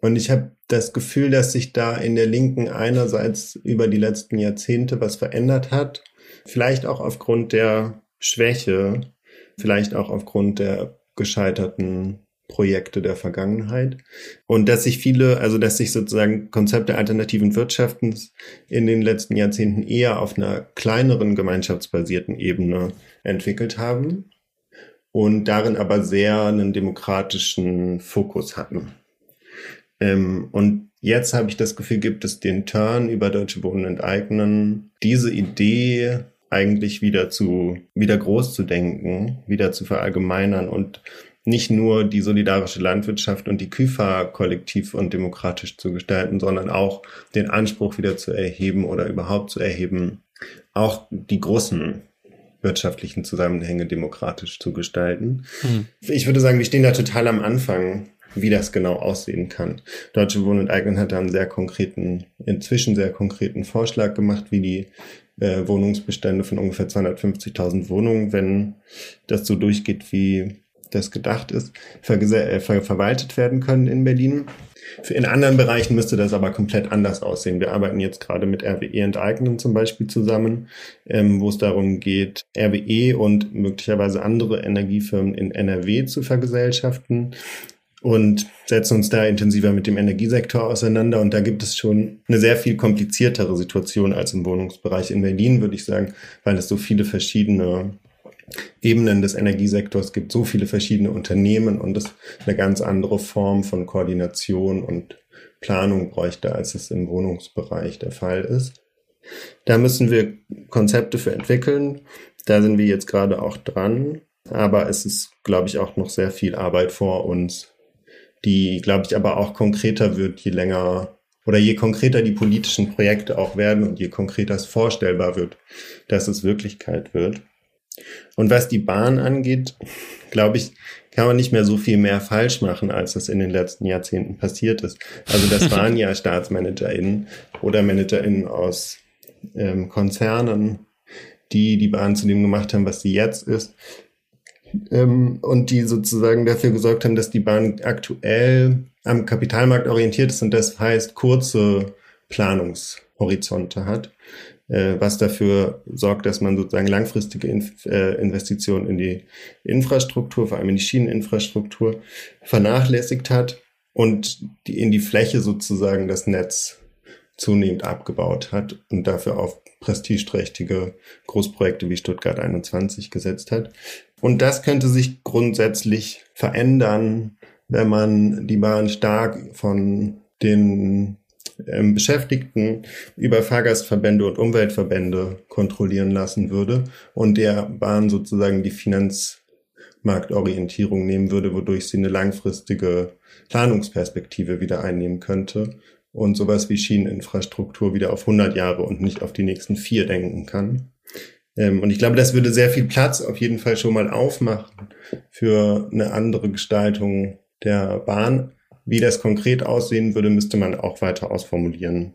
Und ich habe das Gefühl, dass sich da in der Linken einerseits über die letzten Jahrzehnte was verändert hat, vielleicht auch aufgrund der Schwäche, vielleicht auch aufgrund der gescheiterten Projekte der Vergangenheit. Und dass sich viele, also dass sich sozusagen Konzepte alternativen Wirtschaftens in den letzten Jahrzehnten eher auf einer kleineren gemeinschaftsbasierten Ebene entwickelt haben und darin aber sehr einen demokratischen Fokus hatten. Ähm, und jetzt habe ich das Gefühl, gibt es den Turn über Deutsche Wohnen enteignen, diese Idee eigentlich wieder zu, wieder groß zu denken, wieder zu verallgemeinern und nicht nur die solidarische Landwirtschaft und die KÜFA kollektiv und demokratisch zu gestalten, sondern auch den Anspruch wieder zu erheben oder überhaupt zu erheben, auch die großen wirtschaftlichen Zusammenhänge demokratisch zu gestalten. Mhm. Ich würde sagen, wir stehen da total am Anfang wie das genau aussehen kann. Deutsche Wohnen und Eignen hat da einen sehr konkreten, inzwischen sehr konkreten Vorschlag gemacht, wie die äh, Wohnungsbestände von ungefähr 250.000 Wohnungen, wenn das so durchgeht, wie das gedacht ist, ver äh, ver verwaltet werden können in Berlin. In anderen Bereichen müsste das aber komplett anders aussehen. Wir arbeiten jetzt gerade mit RWE Enteignen zum Beispiel zusammen, ähm, wo es darum geht, RWE und möglicherweise andere Energiefirmen in NRW zu vergesellschaften und setzen uns da intensiver mit dem Energiesektor auseinander. Und da gibt es schon eine sehr viel kompliziertere Situation als im Wohnungsbereich in Berlin, würde ich sagen, weil es so viele verschiedene Ebenen des Energiesektors gibt, so viele verschiedene Unternehmen und es eine ganz andere Form von Koordination und Planung bräuchte, als es im Wohnungsbereich der Fall ist. Da müssen wir Konzepte für entwickeln. Da sind wir jetzt gerade auch dran. Aber es ist, glaube ich, auch noch sehr viel Arbeit vor uns, die, glaube ich, aber auch konkreter wird, je länger oder je konkreter die politischen Projekte auch werden und je konkreter es vorstellbar wird, dass es Wirklichkeit wird. Und was die Bahn angeht, glaube ich, kann man nicht mehr so viel mehr falsch machen, als das in den letzten Jahrzehnten passiert ist. Also das [laughs] waren ja StaatsmanagerInnen oder ManagerInnen aus ähm, Konzernen, die die Bahn zu dem gemacht haben, was sie jetzt ist ähm, und die sozusagen dafür gesorgt haben, dass die Bahn aktuell am Kapitalmarkt orientiert ist und das heißt kurze Planungshorizonte hat, was dafür sorgt, dass man sozusagen langfristige Inf äh, Investitionen in die Infrastruktur, vor allem in die Schieneninfrastruktur, vernachlässigt hat und die, in die Fläche sozusagen das Netz zunehmend abgebaut hat und dafür auf prestigeträchtige Großprojekte wie Stuttgart 21 gesetzt hat. Und das könnte sich grundsätzlich verändern, wenn man die Bahn stark von den ähm, Beschäftigten über Fahrgastverbände und Umweltverbände kontrollieren lassen würde und der Bahn sozusagen die Finanzmarktorientierung nehmen würde, wodurch sie eine langfristige Planungsperspektive wieder einnehmen könnte und sowas wie Schieneninfrastruktur wieder auf 100 Jahre und nicht auf die nächsten vier denken kann. Ähm, und ich glaube, das würde sehr viel Platz auf jeden Fall schon mal aufmachen für eine andere Gestaltung der Bahn. Wie das konkret aussehen würde, müsste man auch weiter ausformulieren.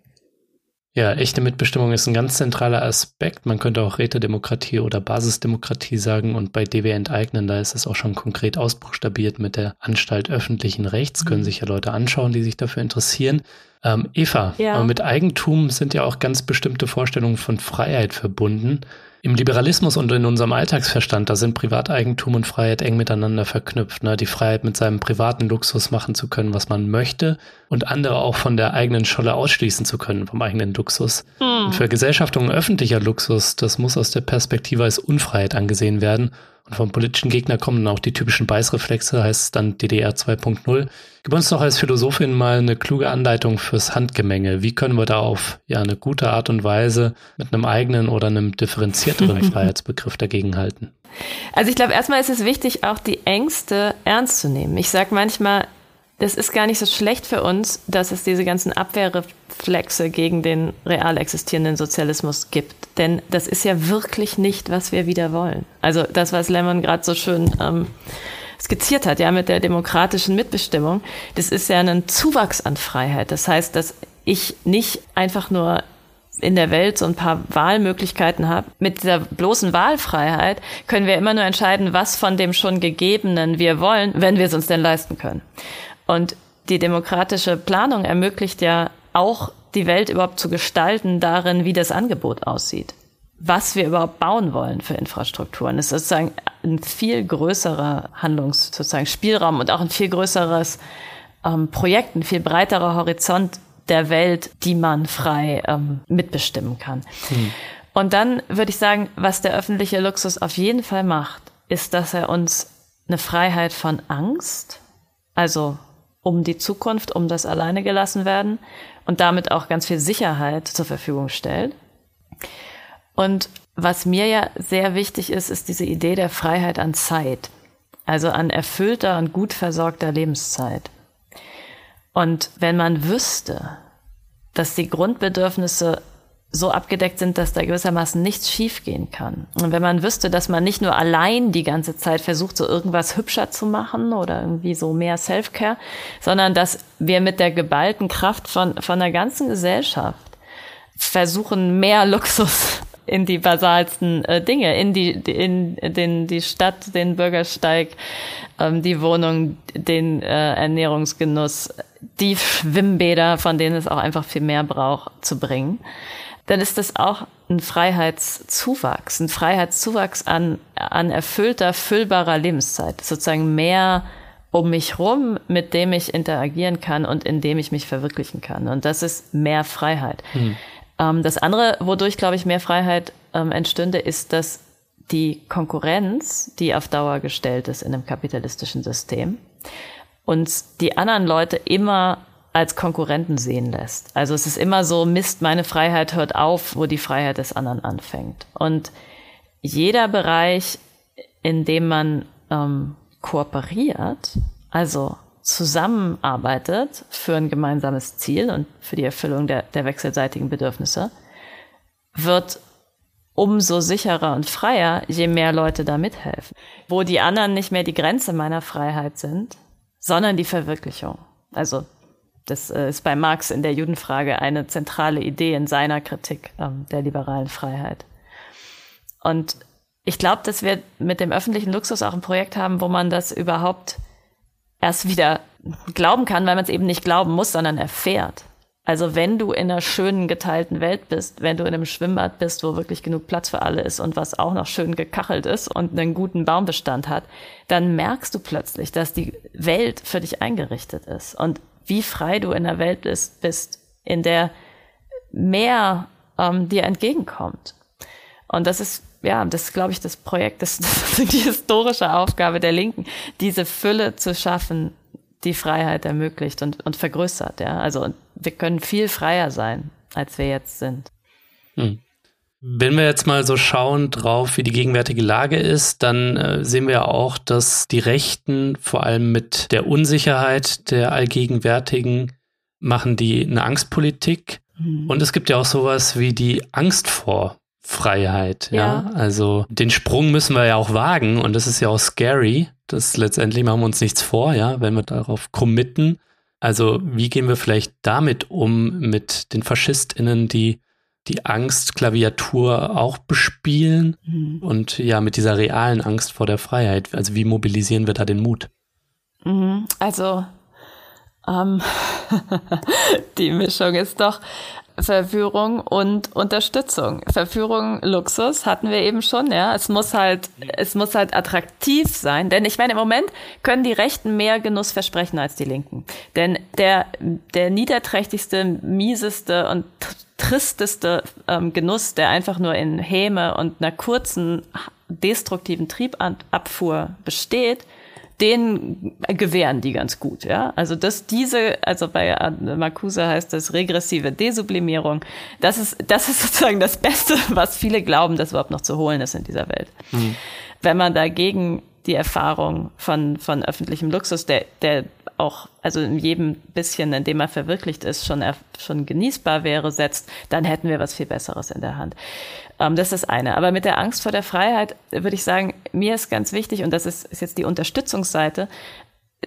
Ja, echte Mitbestimmung ist ein ganz zentraler Aspekt. Man könnte auch Rätedemokratie oder Basisdemokratie sagen. Und bei DW Enteignen, da ist es auch schon konkret ausbuchstabiert mit der Anstalt öffentlichen Rechts. Können mhm. sich ja Leute anschauen, die sich dafür interessieren. Ähm, Eva, ja. aber mit Eigentum sind ja auch ganz bestimmte Vorstellungen von Freiheit verbunden. Im Liberalismus und in unserem Alltagsverstand, da sind Privateigentum und Freiheit eng miteinander verknüpft. Ne? Die Freiheit, mit seinem privaten Luxus machen zu können, was man möchte und andere auch von der eigenen Scholle ausschließen zu können, vom eigenen Luxus. Hm. Und für Gesellschaftungen öffentlicher Luxus, das muss aus der Perspektive als Unfreiheit angesehen werden und vom politischen Gegner kommen dann auch die typischen Beißreflexe, heißt es dann DDR 2.0. Gib uns doch als Philosophin mal eine kluge Anleitung fürs Handgemenge. Wie können wir da auf ja eine gute Art und Weise mit einem eigenen oder einem differenzierteren [laughs] Freiheitsbegriff dagegenhalten? Also ich glaube, erstmal ist es wichtig, auch die Ängste ernst zu nehmen. Ich sage manchmal, das ist gar nicht so schlecht für uns, dass es diese ganzen Abwehrreflexe gegen den real existierenden Sozialismus gibt. Denn das ist ja wirklich nicht, was wir wieder wollen. Also das, was Lemmon gerade so schön ähm, skizziert hat, ja, mit der demokratischen Mitbestimmung, das ist ja ein Zuwachs an Freiheit. Das heißt, dass ich nicht einfach nur in der Welt so ein paar Wahlmöglichkeiten habe. Mit dieser bloßen Wahlfreiheit können wir immer nur entscheiden, was von dem schon Gegebenen wir wollen, wenn wir es uns denn leisten können. Und die demokratische Planung ermöglicht ja auch die Welt überhaupt zu gestalten darin, wie das Angebot aussieht. Was wir überhaupt bauen wollen für Infrastrukturen. Das ist sozusagen ein viel größerer Handlungs, sozusagen Spielraum und auch ein viel größeres ähm, Projekt, ein viel breiterer Horizont der Welt, die man frei ähm, mitbestimmen kann. Hm. Und dann würde ich sagen, was der öffentliche Luxus auf jeden Fall macht, ist, dass er uns eine Freiheit von Angst, also um die Zukunft, um das alleine gelassen werden und damit auch ganz viel Sicherheit zur Verfügung stellt. Und was mir ja sehr wichtig ist, ist diese Idee der Freiheit an Zeit, also an erfüllter und gut versorgter Lebenszeit. Und wenn man wüsste, dass die Grundbedürfnisse so abgedeckt sind, dass da gewissermaßen nichts schiefgehen kann. Und wenn man wüsste, dass man nicht nur allein die ganze Zeit versucht, so irgendwas hübscher zu machen oder irgendwie so mehr Self-Care, sondern dass wir mit der geballten Kraft von, von der ganzen Gesellschaft versuchen, mehr Luxus in die basalsten äh, Dinge, in die, in den, die Stadt, den Bürgersteig, ähm, die Wohnung, den äh, Ernährungsgenuss, die Schwimmbäder, von denen es auch einfach viel mehr braucht, zu bringen, dann ist das auch ein Freiheitszuwachs, ein Freiheitszuwachs an, an erfüllter, füllbarer Lebenszeit, sozusagen mehr um mich rum, mit dem ich interagieren kann und in dem ich mich verwirklichen kann. Und das ist mehr Freiheit. Mhm. Ähm, das andere, wodurch, glaube ich, mehr Freiheit ähm, entstünde, ist, dass die Konkurrenz, die auf Dauer gestellt ist in einem kapitalistischen System, uns die anderen Leute immer als Konkurrenten sehen lässt. Also es ist immer so, Mist, meine Freiheit hört auf, wo die Freiheit des anderen anfängt. Und jeder Bereich, in dem man ähm, kooperiert, also zusammenarbeitet für ein gemeinsames Ziel und für die Erfüllung der, der wechselseitigen Bedürfnisse, wird umso sicherer und freier, je mehr Leute da mithelfen. Wo die anderen nicht mehr die Grenze meiner Freiheit sind, sondern die Verwirklichung. Also das äh, ist bei Marx in der Judenfrage eine zentrale Idee in seiner Kritik ähm, der liberalen Freiheit. Und ich glaube, dass wir mit dem öffentlichen Luxus auch ein Projekt haben, wo man das überhaupt erst wieder glauben kann, weil man es eben nicht glauben muss, sondern erfährt. Also wenn du in einer schönen geteilten Welt bist, wenn du in einem Schwimmbad bist, wo wirklich genug Platz für alle ist und was auch noch schön gekachelt ist und einen guten Baumbestand hat, dann merkst du plötzlich, dass die Welt für dich eingerichtet ist und wie frei du in der Welt bist, bist in der mehr ähm, dir entgegenkommt. Und das ist ja, das ist, glaube ich, das Projekt, das, [laughs] das ist die historische Aufgabe der Linken, diese Fülle zu schaffen, die Freiheit ermöglicht und, und vergrößert. Ja, also wir können viel freier sein, als wir jetzt sind. Hm. Wenn wir jetzt mal so schauen drauf, wie die gegenwärtige Lage ist, dann äh, sehen wir auch, dass die Rechten vor allem mit der Unsicherheit der Allgegenwärtigen machen die eine Angstpolitik. Mhm. Und es gibt ja auch sowas wie die Angst vor Freiheit. Ja. ja. Also den Sprung müssen wir ja auch wagen und das ist ja auch scary. Das letztendlich machen wir uns nichts vor, ja, wenn wir darauf committen. Also wie gehen wir vielleicht damit um mit den FaschistInnen, die die Angstklaviatur auch bespielen mhm. und ja, mit dieser realen Angst vor der Freiheit. Also wie mobilisieren wir da den Mut? Mhm. Also ähm, [laughs] die Mischung ist doch Verführung und Unterstützung. Verführung, Luxus hatten wir eben schon, ja. Es muss halt, es muss halt attraktiv sein, denn ich meine, im Moment können die Rechten mehr Genuss versprechen als die Linken. Denn der, der niederträchtigste, mieseste und tristeste ähm, Genuss, der einfach nur in Häme und einer kurzen destruktiven Triebabfuhr besteht, den gewähren die ganz gut, ja. Also dass diese, also bei Marcuse heißt das regressive Desublimierung, das ist, das ist [laughs] sozusagen das Beste, was viele glauben, dass überhaupt noch zu holen ist in dieser Welt. Mhm. Wenn man dagegen die Erfahrung von, von öffentlichem Luxus, der, der auch, also in jedem bisschen, in dem er verwirklicht ist, schon, schon genießbar wäre, setzt, dann hätten wir was viel Besseres in der Hand. Ähm, das ist eine. Aber mit der Angst vor der Freiheit würde ich sagen, mir ist ganz wichtig, und das ist, ist jetzt die Unterstützungsseite,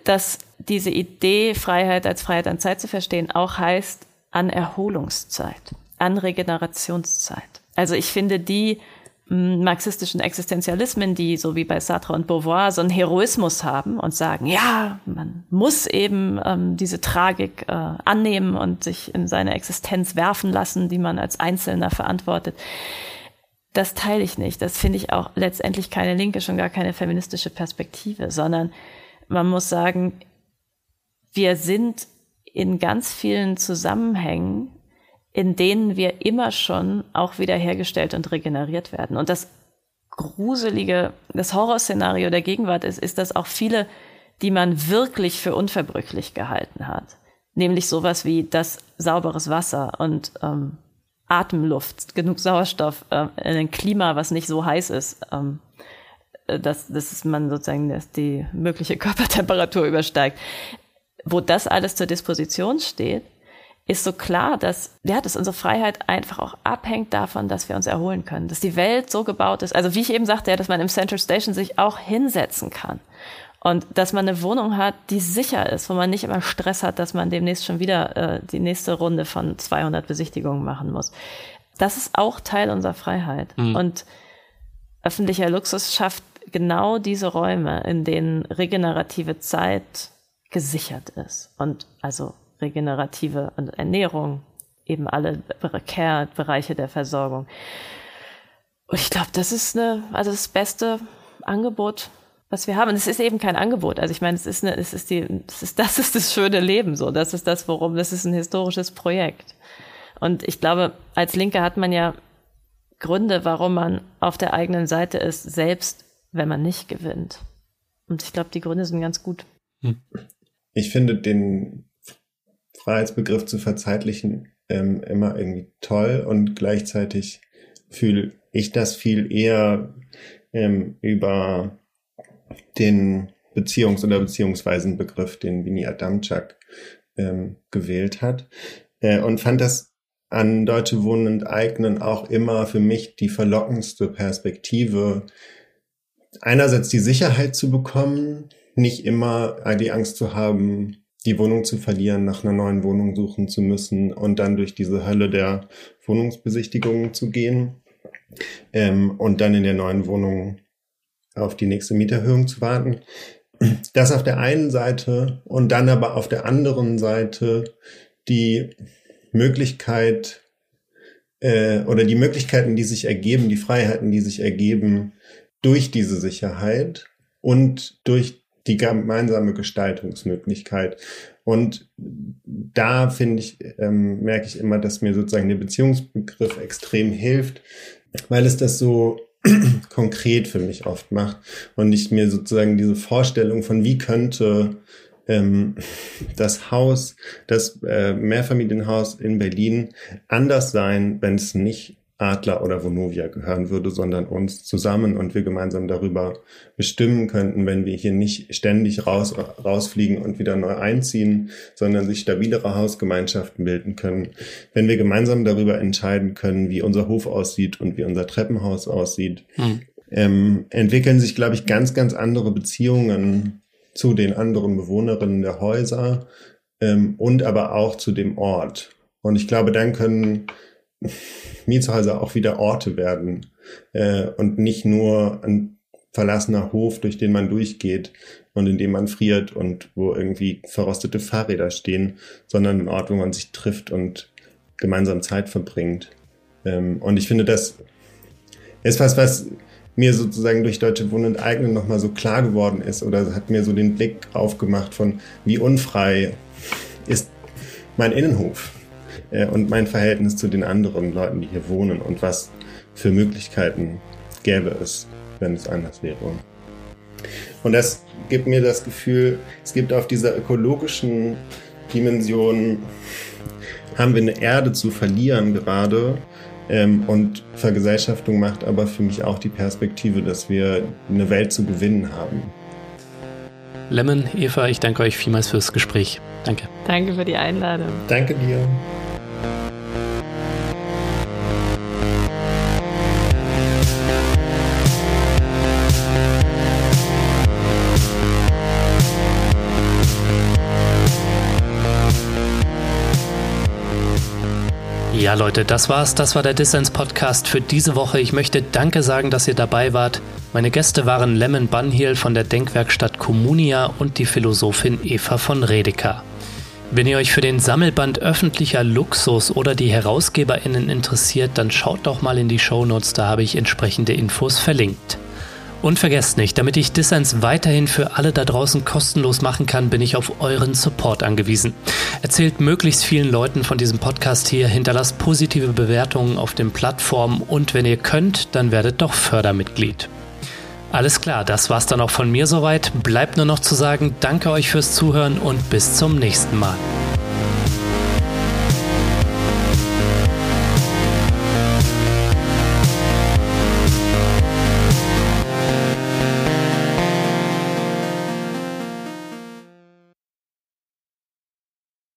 dass diese Idee, Freiheit als Freiheit an Zeit zu verstehen, auch heißt an Erholungszeit, an Regenerationszeit. Also ich finde die marxistischen Existenzialismen, die so wie bei Sartre und Beauvoir so einen Heroismus haben und sagen, ja, man muss eben ähm, diese Tragik äh, annehmen und sich in seine Existenz werfen lassen, die man als Einzelner verantwortet. Das teile ich nicht. Das finde ich auch letztendlich keine linke, schon gar keine feministische Perspektive, sondern man muss sagen, wir sind in ganz vielen Zusammenhängen in denen wir immer schon auch wiederhergestellt und regeneriert werden. Und das gruselige, das Horrorszenario der Gegenwart ist, ist, dass auch viele, die man wirklich für unverbrüchlich gehalten hat, nämlich sowas wie das sauberes Wasser und ähm, Atemluft, genug Sauerstoff, äh, ein Klima, was nicht so heiß ist, ähm, äh, dass, dass man sozusagen dass die mögliche [laughs] Körpertemperatur übersteigt, wo das alles zur Disposition steht, ist so klar, dass, ja, dass unsere Freiheit einfach auch abhängt davon, dass wir uns erholen können, dass die Welt so gebaut ist. Also wie ich eben sagte, ja, dass man im Central Station sich auch hinsetzen kann und dass man eine Wohnung hat, die sicher ist, wo man nicht immer Stress hat, dass man demnächst schon wieder äh, die nächste Runde von 200 Besichtigungen machen muss. Das ist auch Teil unserer Freiheit. Mhm. Und öffentlicher Luxus schafft genau diese Räume, in denen regenerative Zeit gesichert ist. Und also regenerative Ernährung, eben alle Care-Bereiche der Versorgung. Und ich glaube, das ist eine, also das beste Angebot, was wir haben. Und es ist eben kein Angebot. Also ich meine, es ist eine, es ist die, es ist, [laughs] das ist das schöne Leben so. Das ist das, worum, das ist ein historisches Projekt. Und ich glaube, als Linke hat man ja Gründe, warum man auf der eigenen Seite ist, selbst wenn man nicht gewinnt. Und ich glaube, die Gründe sind ganz gut. Hm. Ich finde den Freiheitsbegriff zu verzeitlichen ähm, immer irgendwie toll und gleichzeitig fühle ich das viel eher ähm, über den Beziehungs- oder Beziehungsweisenbegriff, den Vini Adamczak ähm, gewählt hat. Äh, und fand das an Deutsche Wohnen enteignen auch immer für mich die verlockendste Perspektive, einerseits die Sicherheit zu bekommen, nicht immer die Angst zu haben, die Wohnung zu verlieren, nach einer neuen Wohnung suchen zu müssen und dann durch diese Hölle der Wohnungsbesichtigungen zu gehen ähm, und dann in der neuen Wohnung auf die nächste Mieterhöhung zu warten. Das auf der einen Seite und dann aber auf der anderen Seite die Möglichkeit äh, oder die Möglichkeiten, die sich ergeben, die Freiheiten, die sich ergeben durch diese Sicherheit und durch die gemeinsame Gestaltungsmöglichkeit. Und da finde ich, ähm, merke ich immer, dass mir sozusagen der Beziehungsbegriff extrem hilft, weil es das so [clears throat] konkret für mich oft macht und ich mir sozusagen diese Vorstellung von wie könnte ähm, [laughs] das Haus, das äh, Mehrfamilienhaus in Berlin anders sein, wenn es nicht Adler oder Vonovia gehören würde, sondern uns zusammen und wir gemeinsam darüber bestimmen könnten, wenn wir hier nicht ständig raus, rausfliegen und wieder neu einziehen, sondern sich stabilere Hausgemeinschaften bilden können. Wenn wir gemeinsam darüber entscheiden können, wie unser Hof aussieht und wie unser Treppenhaus aussieht, hm. ähm, entwickeln sich, glaube ich, ganz, ganz andere Beziehungen zu den anderen Bewohnerinnen der Häuser ähm, und aber auch zu dem Ort. Und ich glaube, dann können [laughs] Mietshäuser auch wieder Orte werden äh, und nicht nur ein verlassener Hof, durch den man durchgeht und in dem man friert und wo irgendwie verrostete Fahrräder stehen, sondern ein Ort, wo man sich trifft und gemeinsam Zeit verbringt. Ähm, und ich finde, das ist was, was mir sozusagen durch Deutsche Wohnen enteignen nochmal so klar geworden ist oder hat mir so den Blick aufgemacht von, wie unfrei ist mein Innenhof äh, und mein Verhältnis zu den anderen Leuten, die hier wohnen und was für Möglichkeiten gäbe es, wenn es anders wäre. Und das gibt mir das Gefühl, es gibt auf dieser ökologischen Dimension, haben wir eine Erde zu verlieren gerade. Ähm, und Vergesellschaftung macht aber für mich auch die Perspektive, dass wir eine Welt zu gewinnen haben. Lemon, Eva, ich danke euch vielmals fürs Gespräch. Danke. Danke für die Einladung. Danke dir. Ja, Leute, das war's. Das war der Dissens Podcast für diese Woche. Ich möchte Danke sagen, dass ihr dabei wart. Meine Gäste waren Lemon Bunhiel von der Denkwerkstatt Communia und die Philosophin Eva von Redeker. Wenn ihr euch für den Sammelband öffentlicher Luxus oder die HerausgeberInnen interessiert, dann schaut doch mal in die Shownotes, da habe ich entsprechende Infos verlinkt. Und vergesst nicht, damit ich Dissens weiterhin für alle da draußen kostenlos machen kann, bin ich auf euren Support angewiesen. Erzählt möglichst vielen Leuten von diesem Podcast hier, hinterlasst positive Bewertungen auf den Plattformen und wenn ihr könnt, dann werdet doch Fördermitglied. Alles klar, das war's dann auch von mir soweit. Bleibt nur noch zu sagen, danke euch fürs Zuhören und bis zum nächsten Mal.